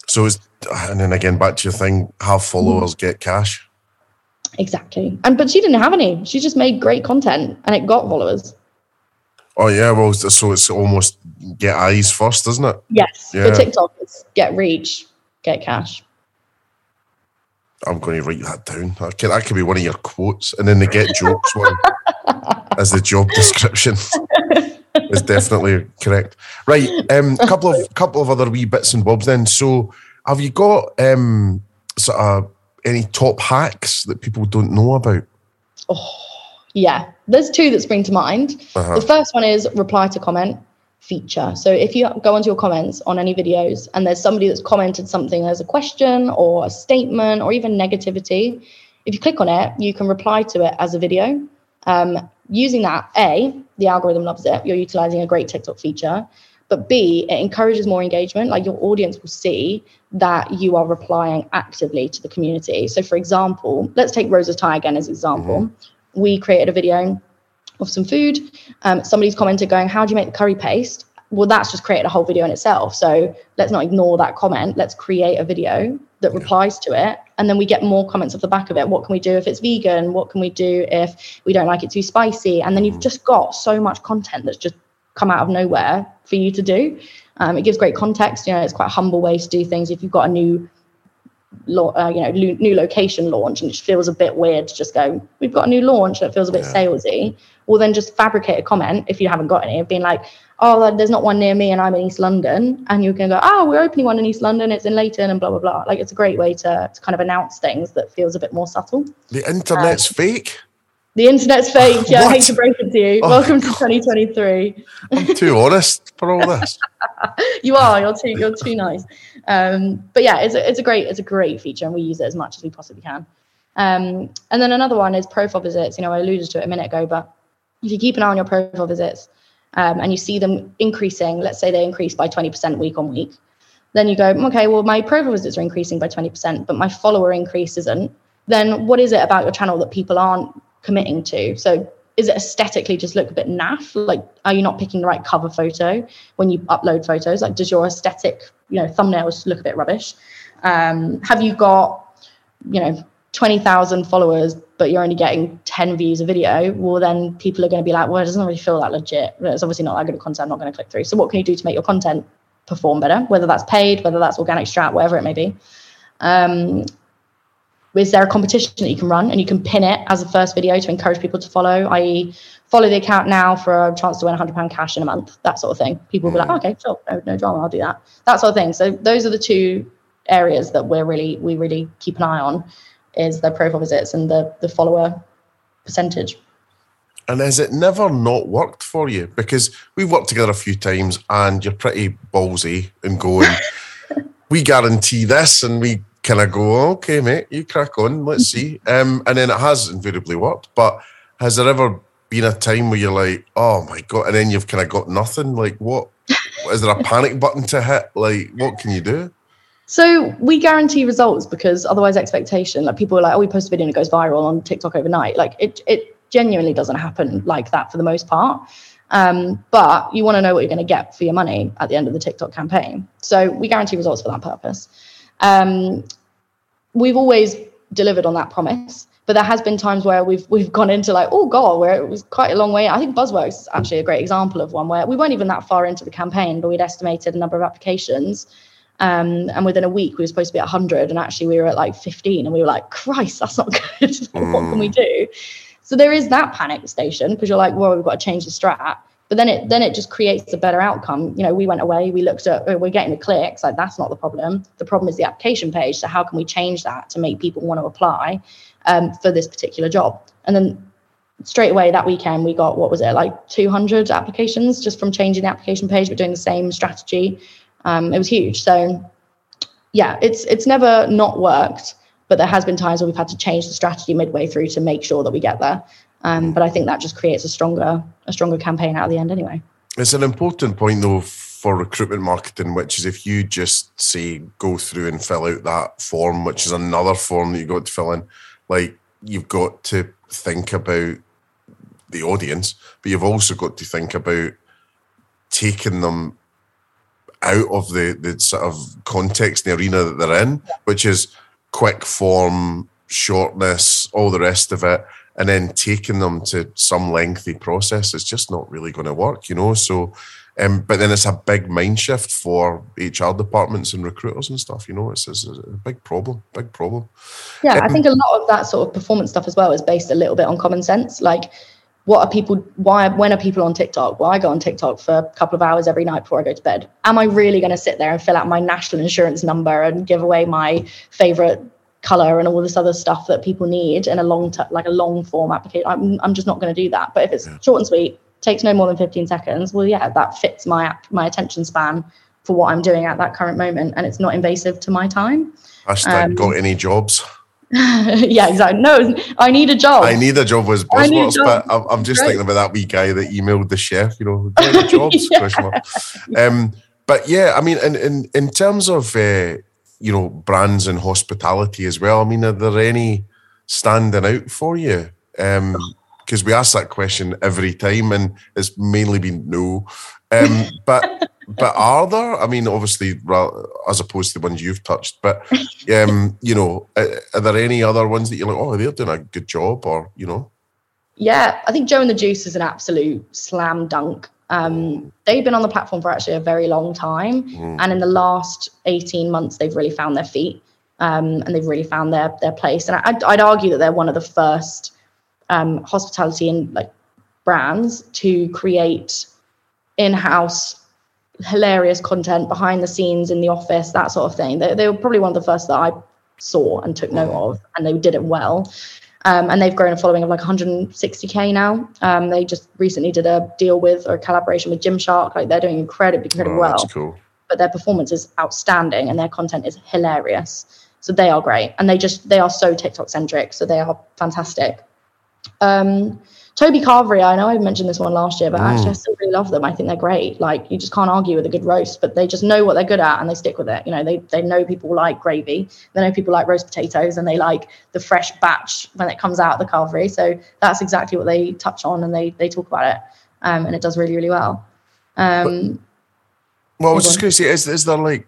So it's, and then again, back to your thing, have followers get cash. Exactly. And, but she didn't have any, she just made great content and it got followers. Oh yeah, well, so it's almost get eyes first, isn't it? Yes. Yeah. For TikTok, it's get reach, get cash. I'm going to write that down. That could, that could be one of your quotes, and then the get jokes one as the job description is definitely correct. Right, um, couple of couple of other wee bits and bobs. Then, so have you got um, sort of any top hacks that people don't know about? Oh yeah, there's two that spring to mind. Uh-huh. The first one is reply to comment feature. So if you go onto your comments on any videos and there's somebody that's commented something as a question or a statement or even negativity, if you click on it, you can reply to it as a video. Um, using that, A, the algorithm loves it. You're utilizing a great TikTok feature. But B, it encourages more engagement. Like your audience will see that you are replying actively to the community. So, for example, let's take Rosa's Thai again as example. We created a video of some food. Um, somebody's commented going, How do you make the curry paste? Well, that's just created a whole video in itself. So let's not ignore that comment. Let's create a video that replies to it. And then we get more comments off the back of it. What can we do if it's vegan? What can we do if we don't like it too spicy? And then you've just got so much content that's just come out of nowhere for you to do. Um, it gives great context. You know, it's quite a humble way to do things. If you've got a new lo- uh, you know, lo- new location launch, and it feels a bit weird to just go, "We've got a new launch," and it feels a bit salesy. Well, then just fabricate a comment if you haven't got any, of being like, "Oh, there's not one near me, and I'm in East London," and you can go, "Oh, we're opening one in East London. It's in Leyton," and blah blah blah. Like it's a great way to, to kind of announce things that feels a bit more subtle. The internet's fake. The internet's fake. Yeah, I hate to break it to you. Oh, Welcome to 2023. I'm too honest for all this. you are. You're too. You're too nice. Um, but yeah, it's a, it's a great it's a great feature, and we use it as much as we possibly can. Um, and then another one is profile visits. You know, I alluded to it a minute ago, but if you keep an eye on your profile visits, um, and you see them increasing, let's say they increase by 20% week on week, then you go, okay, well, my profile visits are increasing by 20%, but my follower increase isn't. Then what is it about your channel that people aren't committing to? So is it aesthetically just look a bit naff? Like, are you not picking the right cover photo when you upload photos? Like, does your aesthetic, you know, thumbnails look a bit rubbish? Um, have you got, you know, 20,000 followers, but you're only getting 10 views a video? Well, then people are going to be like, well, it doesn't really feel that legit. It's obviously not that good of content. I'm not going to click through. So, what can you do to make your content perform better? Whether that's paid, whether that's organic strat, whatever it may be. Um, is there a competition that you can run and you can pin it as a first video to encourage people to follow i.e follow the account now for a chance to win 100 pound cash in a month that sort of thing. People will be like oh, okay sure no, no drama i'll do that. That sort of thing. So those are the two areas that we're really we really keep an eye on is the profile visits and the the follower percentage. And has it never not worked for you? Because we've worked together a few times and you're pretty ballsy and going, we guarantee this and we kind of go, okay, mate, you crack on, let's see. Um, and then it has invariably worked. But has there ever been a time where you're like, oh my God, and then you've kind of got nothing? Like, what? Is there a panic button to hit? Like, what can you do? So we guarantee results because otherwise expectation, like people are like, oh, we post a video and it goes viral on TikTok overnight. Like it, it genuinely doesn't happen like that for the most part. Um, but you want to know what you're going to get for your money at the end of the TikTok campaign. So we guarantee results for that purpose. Um, we've always delivered on that promise, but there has been times where we've we've gone into like, oh god, where it was quite a long way. I think Buzzworks is actually a great example of one where we weren't even that far into the campaign, but we'd estimated a number of applications. Um, and within a week, we were supposed to be at 100, and actually we were at like 15, and we were like, Christ, that's not good. what can we do? So there is that panic station because you're like, well, we've got to change the strat but then it then it just creates a better outcome. You know we went away we looked at oh, we're getting the clicks like that's not the problem. The problem is the application page so how can we change that to make people want to apply um, for this particular job? And then straight away that weekend we got what was it like 200 applications just from changing the application page but doing the same strategy. Um, it was huge. So yeah it's it's never not worked but there has been times where we've had to change the strategy midway through to make sure that we get there. Um, but I think that just creates a stronger a stronger campaign out of the end anyway. It's an important point though for recruitment marketing, which is if you just say go through and fill out that form, which is another form that you got to fill in, like you've got to think about the audience, but you've also got to think about taking them out of the the sort of context, the arena that they're in, which is quick form, shortness, all the rest of it and then taking them to some lengthy process is just not really going to work, you know. So, um, but then it's a big mind shift for HR departments and recruiters and stuff. You know, it's, it's a big problem, big problem. Yeah, um, I think a lot of that sort of performance stuff as well is based a little bit on common sense. Like, what are people? Why? When are people on TikTok? Well, I go on TikTok for a couple of hours every night before I go to bed. Am I really going to sit there and fill out my national insurance number and give away my favorite color and all this other stuff that people need in a long t- like a long form application i'm, I'm just not going to do that. But if it's yeah. short and sweet takes no more than 15 seconds well yeah that fits my app, my attention span for what i'm doing at that current moment and it's not invasive to my time. Hashtag um, got any jobs? Yeah exactly no i need a job. I need a job was Buzzworks but I'm, I'm just thinking about that wee guy that emailed the chef you know jobs? Yeah. um but yeah i mean in in, in terms of uh, you know, brands and hospitality as well. I mean, are there any standing out for you? Um, because we ask that question every time, and it's mainly been no. Um, but but are there? I mean, obviously, as opposed to the ones you've touched, but um, you know, are there any other ones that you're like, oh, they're doing a good job, or you know? Yeah, I think Joe and the Juice is an absolute slam dunk. Um, they've been on the platform for actually a very long time, mm. and in the last eighteen months, they've really found their feet um, and they've really found their their place. And I'd, I'd argue that they're one of the first um, hospitality and like brands to create in-house hilarious content behind the scenes in the office, that sort of thing. They, they were probably one of the first that I saw and took note mm. of, and they did it well. Um, and they've grown a following of like 160k now. Um, they just recently did a deal with or a collaboration with Gymshark. Like they're doing incredibly, incredibly oh, well. Cool. But their performance is outstanding and their content is hilarious. So they are great, and they just they are so TikTok centric. So they are fantastic. Um, Toby Carvery, I know I mentioned this one last year, but actually I still really love them. I think they're great. Like you just can't argue with a good roast, but they just know what they're good at and they stick with it. You know, they they know people like gravy, they know people like roast potatoes, and they like the fresh batch when it comes out of the Carvery. So that's exactly what they touch on and they they talk about it, um, and it does really really well. Um, Well, I was just going to say, is, is there like,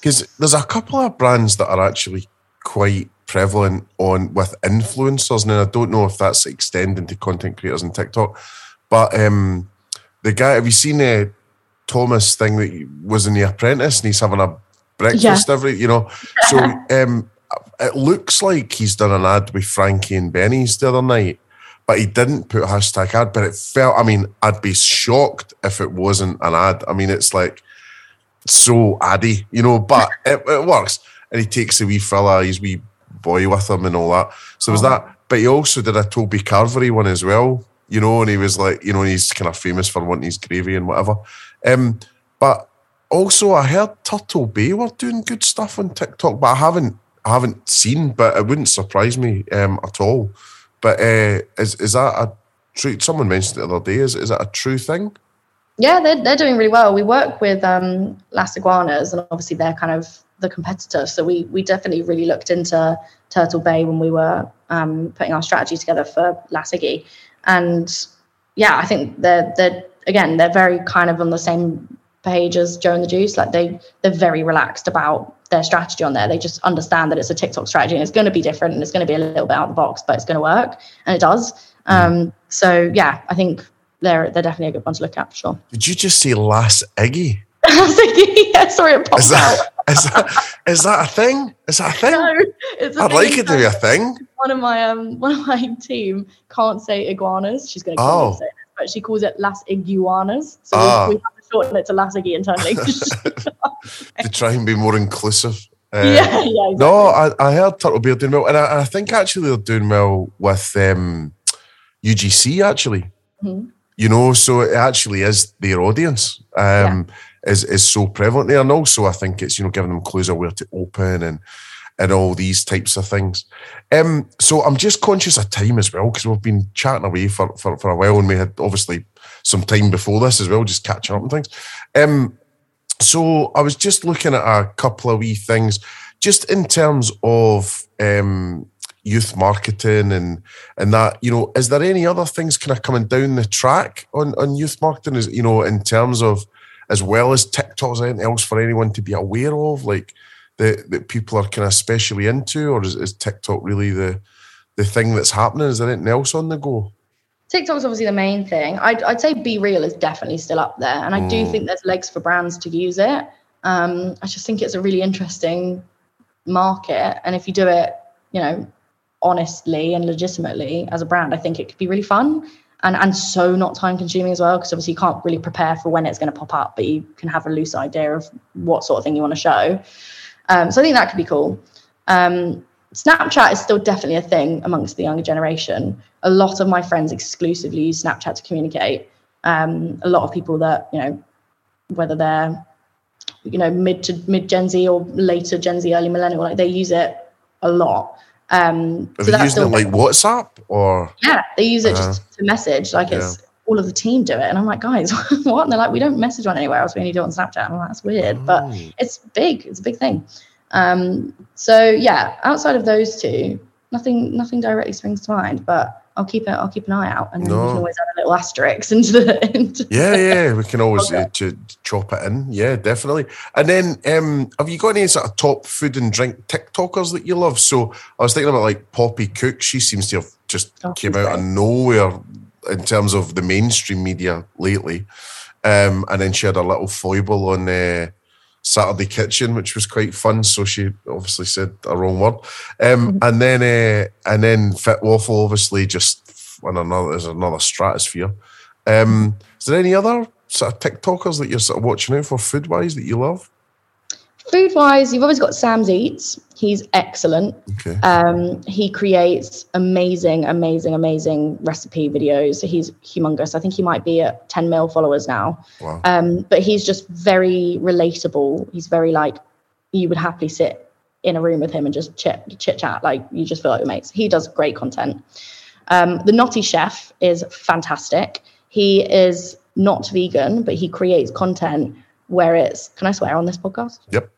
because there's a couple of brands that are actually quite prevalent on with influencers, and I don't know if that's extending to content creators on TikTok, but um, the guy, have you seen the Thomas thing that he was in The Apprentice and he's having a breakfast every, you know? So um, it looks like he's done an ad with Frankie and Benny's the other night. But he didn't put hashtag ad, but it felt, I mean, I'd be shocked if it wasn't an ad. I mean, it's like, so addy, you know, but it, it works. And he takes a wee fella, his wee boy with him and all that. So was that. But he also did a Toby Carvery one as well, you know, and he was like, you know, he's kind of famous for wanting his gravy and whatever. Um, but also I heard Turtle Bay were doing good stuff on TikTok, but I haven't I haven't seen, but it wouldn't surprise me um, at all. But uh, is is that a true someone mentioned it the other day, is is that a true thing? Yeah, they're, they're doing really well. We work with um, Las Iguanas, and obviously they're kind of the competitor. So we we definitely really looked into Turtle Bay when we were um, putting our strategy together for Las Iggy. And yeah, I think they're they're again they're very kind of on the same page as Joe and the Juice. Like they they're very relaxed about their strategy on there. They just understand that it's a TikTok strategy and it's going to be different and it's going to be a little bit out of the box, but it's going to work, and it does. Um, so yeah, I think they're they're definitely a good one to look at for sure. Did you just say Las Iggy? yeah, sorry, it popped Is out. Is that is that a thing? Is that a thing? No, it's a I'd thing like it to be a thing. One of my um one of my team can't say iguanas. She's going to kill Oh. say but she calls it las iguanas. So Ah. we, we have to shorten it to las iggy internally. to try and be more inclusive. Uh, yeah, yeah, exactly. No, I, I heard Turtle Bay are doing well, and I, I think actually they're doing well with um, UGC. Actually, Mhm. you know, so it actually is their audience um, is is so prevalent there, and also I think it's you know giving them clues of where to open and and all these types of things. Um, so I'm just conscious of time as well because we've been chatting away for, for for a while, and we had obviously some time before this as well, just catching up and things. Um, so I was just looking at a couple of wee things, just in terms of um, youth marketing and and that. You know, is there any other things kind of coming down the track on on youth marketing? Is you know, in terms of as well as TikTok, is anything else for anyone to be aware of, like that that people are kind of especially into, or is, is TikTok really the the thing that's happening? Is there anything else on the go? TikTok's obviously the main thing. I'd, I'd say BeReal is definitely still up there. And I do think there's legs for brands to use it. Um, I just think it's a really interesting market. And if you do it, you know, honestly and legitimately as a brand, I think it could be really fun and, and so not time consuming as well. Because obviously you can't really prepare for when it's going to pop up, but you can have a loose idea of what sort of thing you want to show. Um, so I think that could be cool. Um, Snapchat is still definitely a thing amongst the younger generation. A lot of my friends exclusively use Snapchat to communicate. Um, a lot of people that you know, whether they're you know mid to mid Gen Z or later Gen Z, early millennial, like they use it a lot. Um, Are so they that's using it like WhatsApp or? yeah, they use it Uh-huh. just to message. Like it's all of the team do it, and I'm like, guys, what? And they're like, we don't message on anywhere else. We only do it on Snapchat. I'm like, that's weird, but Oh. it's big. It's a big thing. Um, so yeah, outside of those two, nothing, nothing directly springs to mind. But I'll keep it. I'll keep an eye out, and then we can always add a little asterisk into the. Into Yeah, yeah, we can always uh, ch- chop it in. Yeah, definitely. And then, um, have you got any sort of top food and drink TikTokers that you love? So I was thinking about like Poppy Cook. She seems to have just Oh, came out of nowhere in terms of the mainstream media lately. Um, and then she had a little foible on uh, Saturday Kitchen, which was quite fun. So she obviously said a wrong word. Um, and then uh, and then Fitwaffle, obviously, just on another is another stratosphere. Um, is there any other sort of TikTokers that you're sort of watching out for food wise that you love? Food wise, you've always got Sam's Eats. He's excellent. Okay. Um, he creates amazing, amazing, amazing recipe videos. He's humongous. I think he might be at 10 mil followers now. Wow. Um, but he's just very relatable. He's very like you would happily sit in a room with him and just chit chit chat. Like you just feel like your mates. He does great content. Um, the Naughty Chef is fantastic. He is not vegan, but he creates content where it's. Can I swear on this podcast? Yep.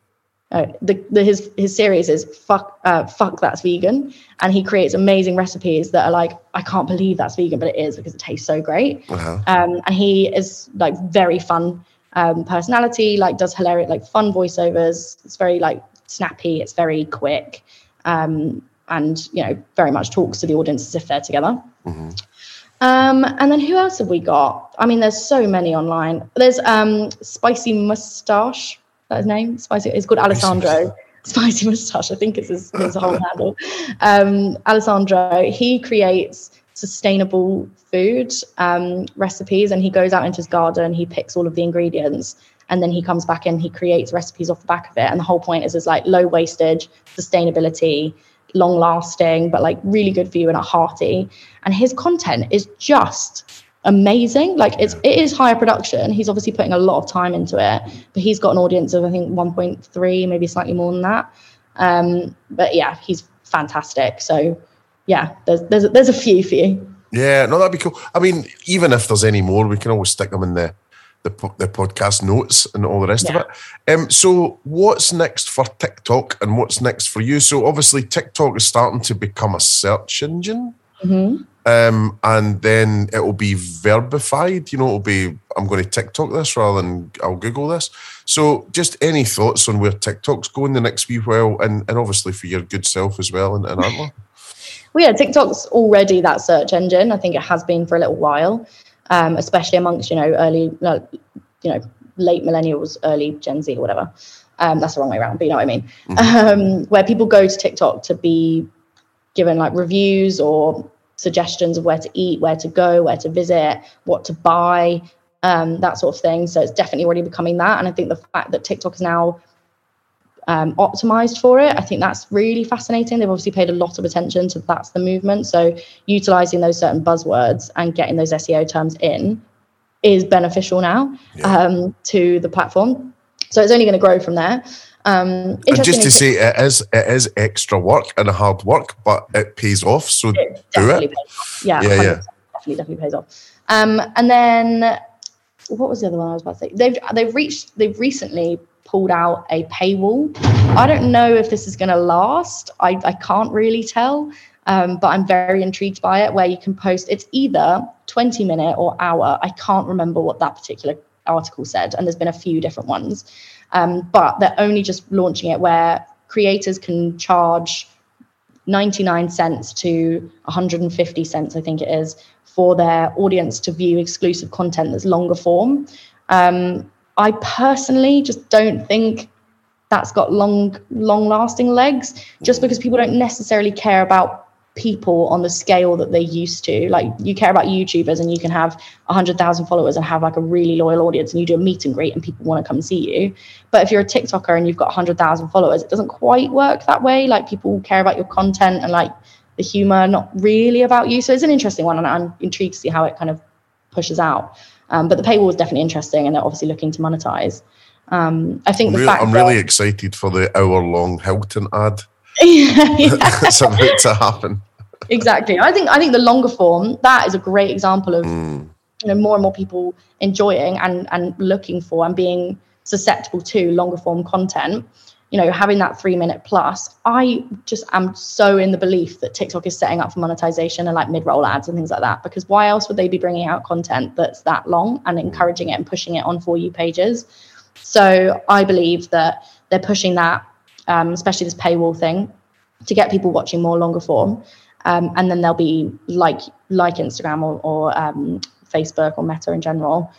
Uh, the, the his his series is fuck uh, fuck that's vegan, and he creates amazing recipes that are like I can't believe that's vegan, but it is because it tastes so great. Uh-huh. Um, and he is like very fun um, personality, like does hilarious like fun voiceovers. It's very like snappy. It's very quick, um, and you know very much talks to the audience as if they're together. Um, and then who else have we got? I mean, there's so many online. There's um, Spicy Mustache. That his name? Spicy. It's called Alessandro. Spicy Mustache. I think it's his, his whole handle. Um, Alessandro. He creates sustainable food um, recipes, and he goes out into his garden. He picks all of the ingredients, and then he comes back and he creates recipes off the back of it. And the whole point is is like low wastage, sustainability, long lasting, but like really good for you and are hearty. And his content is just amazing. Like it's it is higher production. He's obviously putting a lot of time into it, but he's got an audience of I think 1.3, maybe slightly more than that. Um, but yeah, he's fantastic. So yeah, there's there's there's a few for you. Yeah, no, that'd be cool. I mean, even if there's any more, we can always stick them in the the, the podcast notes and all the rest Yeah. of it. Um, so what's next for TikTok and what's next for you? So obviously TikTok is starting to become a search engine. Um, and then it will be verbified. You know, it'll be I'm going to TikTok this rather than I'll Google this. So, just any thoughts on where TikTok's going the next wee while, and, and obviously for your good self as well, and, and Antler. Well, yeah, TikTok's already that search engine. I think it has been for a little while, um, especially amongst you know early, you know, late millennials, early Gen Z, or whatever. Um, that's the wrong way around, but you know what I mean. Um, where people go to TikTok to be given like reviews or suggestions of where to eat, where to go, where to visit, what to buy, um, that sort of thing. So it's definitely already becoming that. And I think the fact that TikTok is now um, optimized for it. I think that's really fascinating. They've obviously paid a lot of attention to that's the movement. So utilizing those certain buzzwords and getting those SEO terms in is beneficial now um, to the platform. So it's only going to grow from there. Um, And just to say, it is it is extra work and hard work, but it pays off. So do it. Yeah, Yeah, yeah. definitely, definitely pays off. Um, and then what was the other one I was about to say? They've they've reached they've recently pulled out a paywall. I don't know if this is going to last. I I can't really tell. Um, but I'm very intrigued by it. Where you can post, it's either 20 minute or hour. I can't remember what that particular article said, and there's been a few different ones. Um, but they're only just launching it where creators can charge 99 cents to 150 cents, I think it is, for their audience to view exclusive content that's longer form. Um, I personally just don't think that's got long, long lasting legs just because people don't necessarily care about people on the scale that they used to. Like you care about YouTubers and you can have 100,000 followers and have like a really loyal audience and you do a meet and greet and people want to come see you. But if you're a TikToker and you've got 100,000 followers, it doesn't quite work that way. Like people care about your content and like the humor, not really about you. So it's an interesting one and I'm intrigued to see how it kind of pushes out. Um, but the paywall is definitely interesting and they're obviously looking to monetize. Um, I think I'm, the really, fact I'm really excited for the hour long Hilton ad yeah, yeah. about to happen. exactly i think i think the longer form that is a great example of Mm. you know more and more people enjoying and and looking for and being susceptible to longer form content you know having that three minute plus i just am so in the belief that tiktok is setting up for monetization and like mid-roll ads and things like that because why else would they be bringing out content that's that long and encouraging it and pushing it on for you pages so i believe that they're pushing that um, especially this paywall thing to get people watching more longer form um, and then there'll be like like Instagram or, or um, Facebook or Meta in general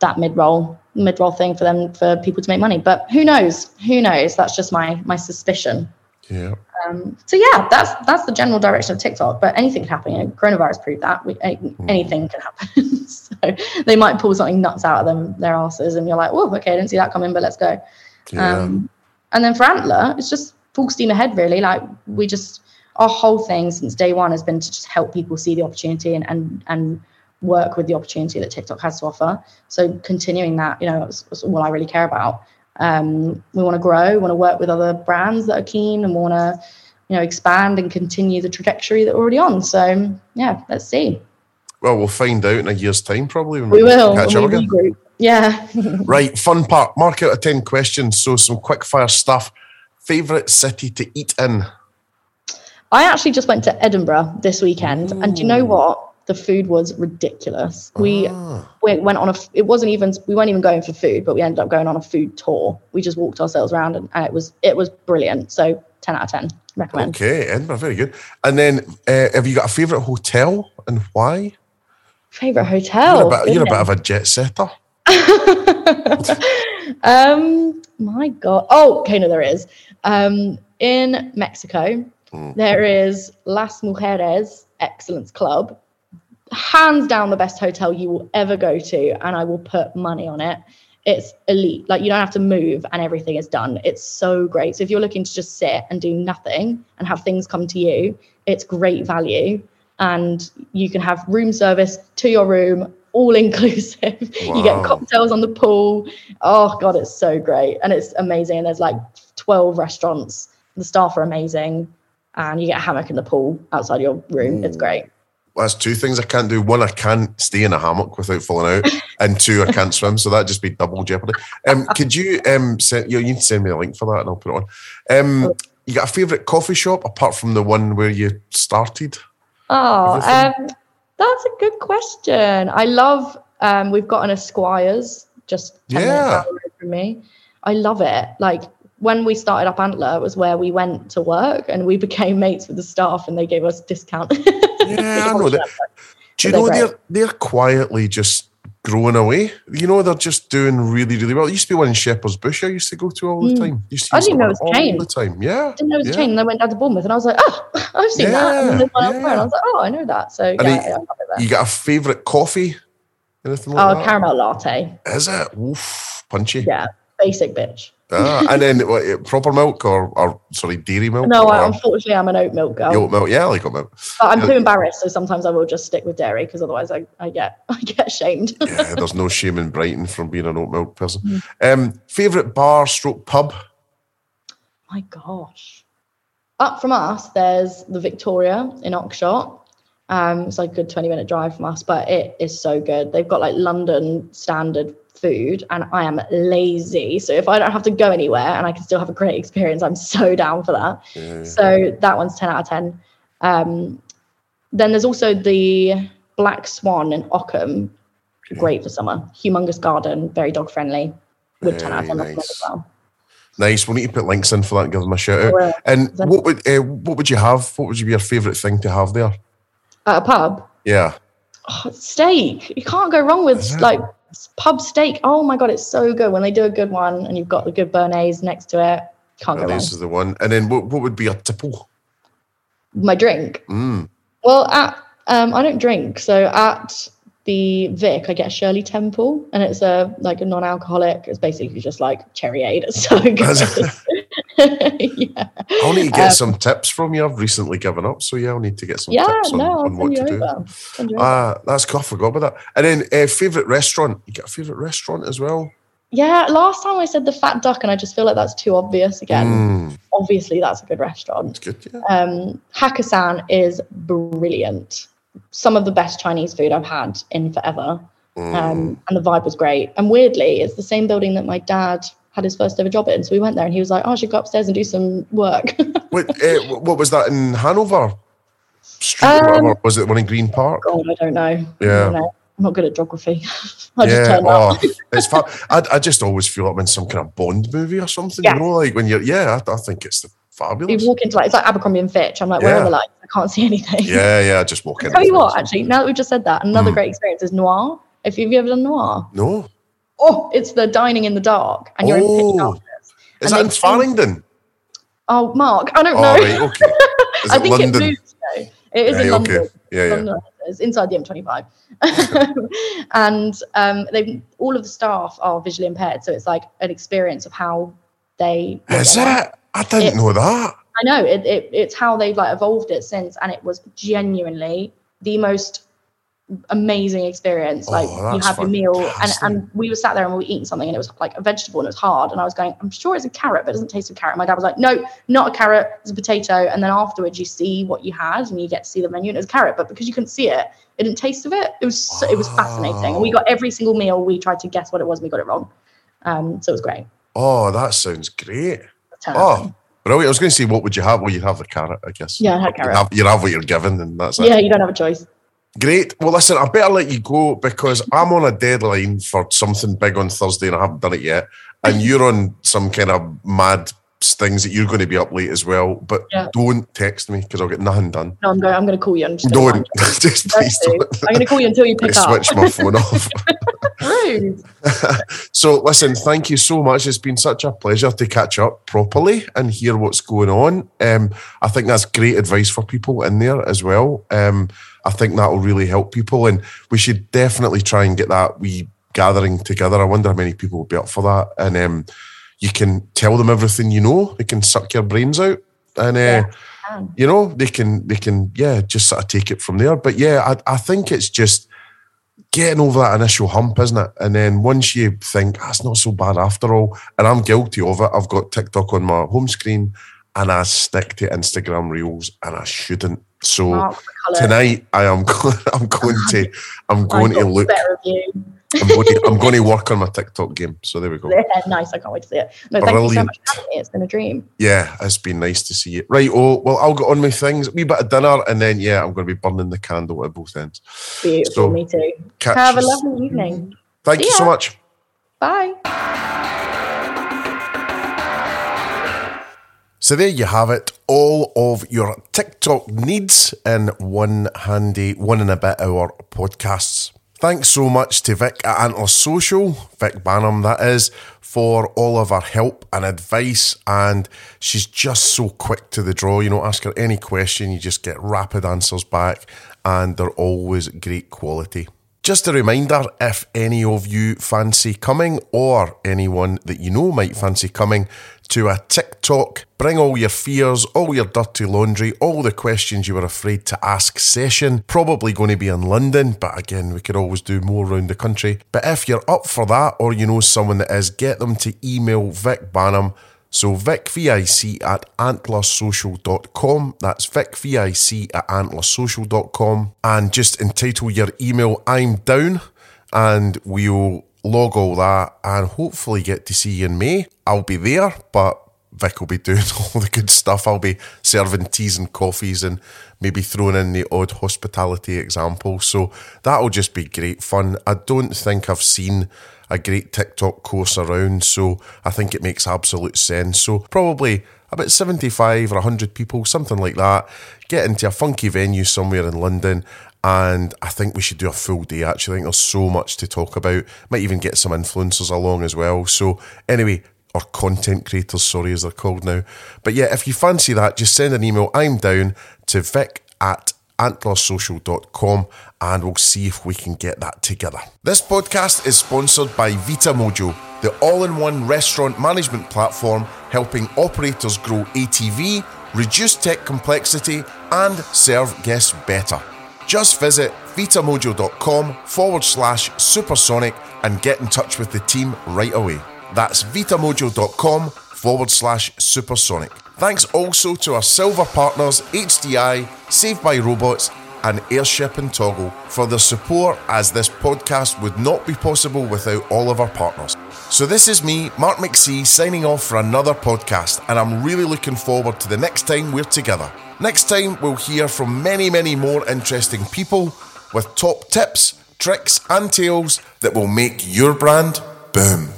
that mid roll mid roll thing for them for people to make money. But who knows? Who knows? That's just my my suspicion. Yeah. Um, so yeah, that's that's the general direction of TikTok. But anything can happen. You know, coronavirus proved that we, any, anything can happen. so they might pull something nuts out of them their asses, and you're like, oh, okay, I didn't see that coming, but let's go. Yeah. Um, and then for Antler, it's just full steam ahead, really. Like we just, our whole thing since day one has been to just help people see the opportunity and and and work with the opportunity that TikTok has to offer. So continuing that, you know, is, is all I really care about. Um, we want to grow, we want to work with other brands that are keen, and want to you know, expand and continue the trajectory that we're already on. So yeah, let's see. Well, we'll find out in a year's time, probably. When We will. catch up we again. regroup. Yeah. Right, fun part. Mark out of 10 questions. So, some quick fire stuff. Favorite city to eat in? I actually just went to Edinburgh this weekend, and do you know what? The food was ridiculous. We we went on a, It wasn't even. We weren't even going for food, but we ended up going on a food tour. We just walked ourselves around, and, and it was it was brilliant. So ten out of ten. Recommend. Okay, Edinburgh, very good. And then, uh, have you got a favourite hotel and why? Favorite hotel. You're, a bit, you're a bit of a jet setter. um, my God. Oh, okay, no, there is. Um, in Mexico, there is Las Mujeres Excellence Club. Hands down the best hotel you will ever go to, and I will put money on it. It's elite. Like you don't have to move and everything is done. It's so great. So if you're looking to just sit and do nothing and have things come to you, it's great value. And you can have room service to your room, all inclusive. You get cocktails on the pool. Oh god, it's so great. And it's amazing. And there's like 12 restaurants. The staff are amazing. And you get a hammock in the pool outside your room. It's great. Well, that's two things I can't do. One, I can't stay in a hammock without falling out, and two, I can't swim. So that'd just be double jeopardy. Um, could you um send you, you can send me a link for that, and I'll put it on. Um, you got a favourite coffee shop apart from the one where you started? Oh, um, that's a good question. I love. Um, we've got an Esquires just 10 Yeah. from me. I love it. Like when we started up Antler, it was where we went to work, and we became mates with the staff, and they gave us discount. Yeah, I know that. Do you know they're they're quietly just growing away? You know they're just doing really really well. It used to be one in Shepherd's Bush I used to go to all the time. Used to Mm. I didn't know it was all chain. the time. Yeah, didn't know it was yeah. chain. And I went down to Bournemouth, and I was like, oh, I've seen that. And then Yeah, and I was like, oh, I know that. So yeah, And yeah, it- I love it there. You got a favourite coffee? Anything like Oh, that? caramel latte. Is it? Oof, punchy. Yeah, basic bitch. Ah, and then what, uh, proper milk or, or sorry, dairy milk? No, or unfortunately, I'm an oat milk girl. oat milk. Yeah, I like oat milk. But I'm Yeah. too embarrassed, so sometimes I will just stick with dairy because otherwise I, I get I get ashamed. Yeah, there's no shame in Brighton from being an oat milk person. Mm. Um, favorite bar, stroke pub. My gosh. Up from us, there's the Victoria in Oxshott. Um, it's like a good 20 minute drive from us, but it is so good. They've got like London standard food, and I am lazy. So if I don't have to go anywhere and I can still have a great experience, I'm so down for that. So that one's 10 out of 10. Um, then there's also the Black Swan in Ockham. Great for summer. Humongous garden, very dog friendly. With 10 out of 10 nice. as well. Nice. We'll need to put links in for that and give them a shout out. And what would uh, what would you have? What would be your favourite thing to have there? At a pub, Yeah. oh, steak. You can't go wrong with like pub steak. Oh my god, it's so good when they do a good one and you've got the good béarnaise next to it. Can't go wrong. this is the one. And then what, what would be a tipple? My drink. Mm. Well, at um, I don't drink, so at the Vic, I get a Shirley Temple, and it's a like a non-alcoholic. It's basically just like cherryade. It's so good. yeah, I'll need to get Um, some tips from you. I've recently given up, so yeah, I'll need to get some yeah. tips on, No, on what to do. Ah, that's cool. I forgot about that. And then uh, favourite restaurant. You got a favourite restaurant as well? yeah, last time I said the Fat Duck, and I just feel like that's too obvious again. Mm, Obviously, that's a good restaurant. it's good, yeah. Um, Hakkasan is brilliant. Some of the best Chinese food I've had in forever. Mm. Um, and the vibe was great. And weirdly, it's the same building that my dad had his first ever job in. So we went there and he was like, oh, I should go upstairs and do some work. What, uh, what was that in Hanover Street Um? Was it one in Green Park? God, I don't know. I Yeah. know. I'm not good at geography. I just yeah, oh, it's fun. I, I just always feel like I'm in some kind of Bond movie or something. Yeah. You know, like when you're, yeah, I, I think it's the fabulous. You walk into like, it's like Abercrombie and Fitch. I'm like, where Yeah. are the lights? I can't see anything. Yeah, yeah, just walk in. Tell you what, actually, now that we've just said that, another Mm. great experience is Noir. If you've ever done Noir, No, oh, it's the dining in the dark and you're in pitch Oh. darkness. is And that in Farringdon? Oh, Mark, I don't Oh, know. right, okay. Is I it think London? it moved. though. It is Right, in okay. London. Yeah, yeah. London. It's inside the M25. and um, they all of the staff are visually impaired, so it's like an experience of how they. Is it? I didn't It's- know that. I know it, it. It's how they've like evolved it since, and it was genuinely the most amazing experience. Like Oh, you that's have your meal, and, fantastic. and we were sat there and we were eating something, and it was like a vegetable and it was hard. And I was going, I'm sure it's a carrot, but it doesn't taste of carrot. My dad was like, No, not a carrot. It's a potato. And then afterwards, you see what you had, and you get to see the menu, and it was carrot. But because you couldn't see it, it didn't taste of it. It was so, it was fascinating. And we got every single meal. We tried to guess what it was, and we got it wrong. Um, so it was great. Oh, that sounds great. Oh, brilliant. I was going to say, what would you have? Well, you'd have the carrot, I guess. Yeah, I had You'd carrot. have, you'd have what you're given, and that's it. Yeah, you don't have a choice. Great. Well, listen, I better let you go because I'm on a deadline for something big on Thursday and I haven't done it yet. And you're on some kind of mad things that you're going to be up late as well. But Yeah. don't text me because I'll get nothing done. No, I'm going. I'm going to call you. And just Don't. Just please don't. I'm going to call you until you pick up. switch my phone off. Rude. So, listen, thank you so much. It's been such a pleasure to catch up properly and hear what's going on. Um, I think that's great advice for people in there as well. Um, I think that will really help people, and we should definitely try and get that wee gathering together. I wonder how many people will be up for that. And um, you can tell them everything you know. They can suck your brains out, and uh, can. you know they can they can yeah just sort of take it from there. But yeah, I, I think it's just getting over that initial hump, isn't it? And then once you think, ah, not so bad after all, and I'm guilty of it, I've got TikTok on my home screen and I stick to Instagram reels and I shouldn't. So tonight I am going, I'm going to I'm going to look. I'm going to, I'm going to work on my TikTok game. So there we go. Yeah, nice. I can't wait to see it. No, thank you so much for having me. It's been a dream. Yeah, it's been nice to see you. Right, oh well I'll get on with things, a wee bit of dinner and then yeah, I'm going to be burning the candle at both ends. Beautiful. So, me too. catch Have a lovely evening. Thank See you so much. Bye. So there you have it, all of your TikTok needs in one handy one and a bit hour podcasts. Thanks so much to Vic at Antler Social, Vic Banham that is, for all of her help and advice. And she's just so quick to the draw. You know, ask her any question, you just get rapid answers back, and they're always great quality. Just a reminder if any of you fancy coming or anyone that you know might fancy coming to a TikTok, bring all your fears, all your dirty laundry, all the questions you were afraid to ask session. Probably going to be in London, but again, we could always do more around the country. But if you're up for that or you know someone that is, get them to email Vic Banham. So Vic, V-I-C at antlersocial.com. That's Vic, V-I-C at antlersocial.com. And just entitle your email I'm down and we'll log all that and hopefully get to see you in May. I'll be there, but Vic will be doing all the good stuff. I'll be serving teas and coffees and maybe throwing in the odd hospitality example. So that'll just be great fun. I don't think I've seen a great TikTok course around, so I think it makes absolute sense. So probably about 75 or 100 people, something like that, get into a funky venue somewhere in London. And I think we should do a full day actually. I think there's so much to talk about. Might even get some influencers along as well. So, anyway, or content creators, sorry, as they're called now. But yeah, if you fancy that, just send an email. I'm down to vic at antlersocial.com and we'll see if we can get that together. This podcast is sponsored by Vita Mojo, the all in one restaurant management platform helping operators grow ATV, reduce tech complexity, and serve guests better. Just visit vitamojo.com forward slash supersonic and get in touch with the team right away. That's vitamojo.com forward slash supersonic. Thanks also to our silver partners HDI, Saved by Robots, and Airship and Toggle for their support as this podcast would not be possible without all of our partners. So this is me, Mark McSee, signing off for another podcast, and I'm really looking forward to the next time we're together. Next time, we'll hear from many, many more interesting people with top tips, tricks, and tales that will make your brand boom.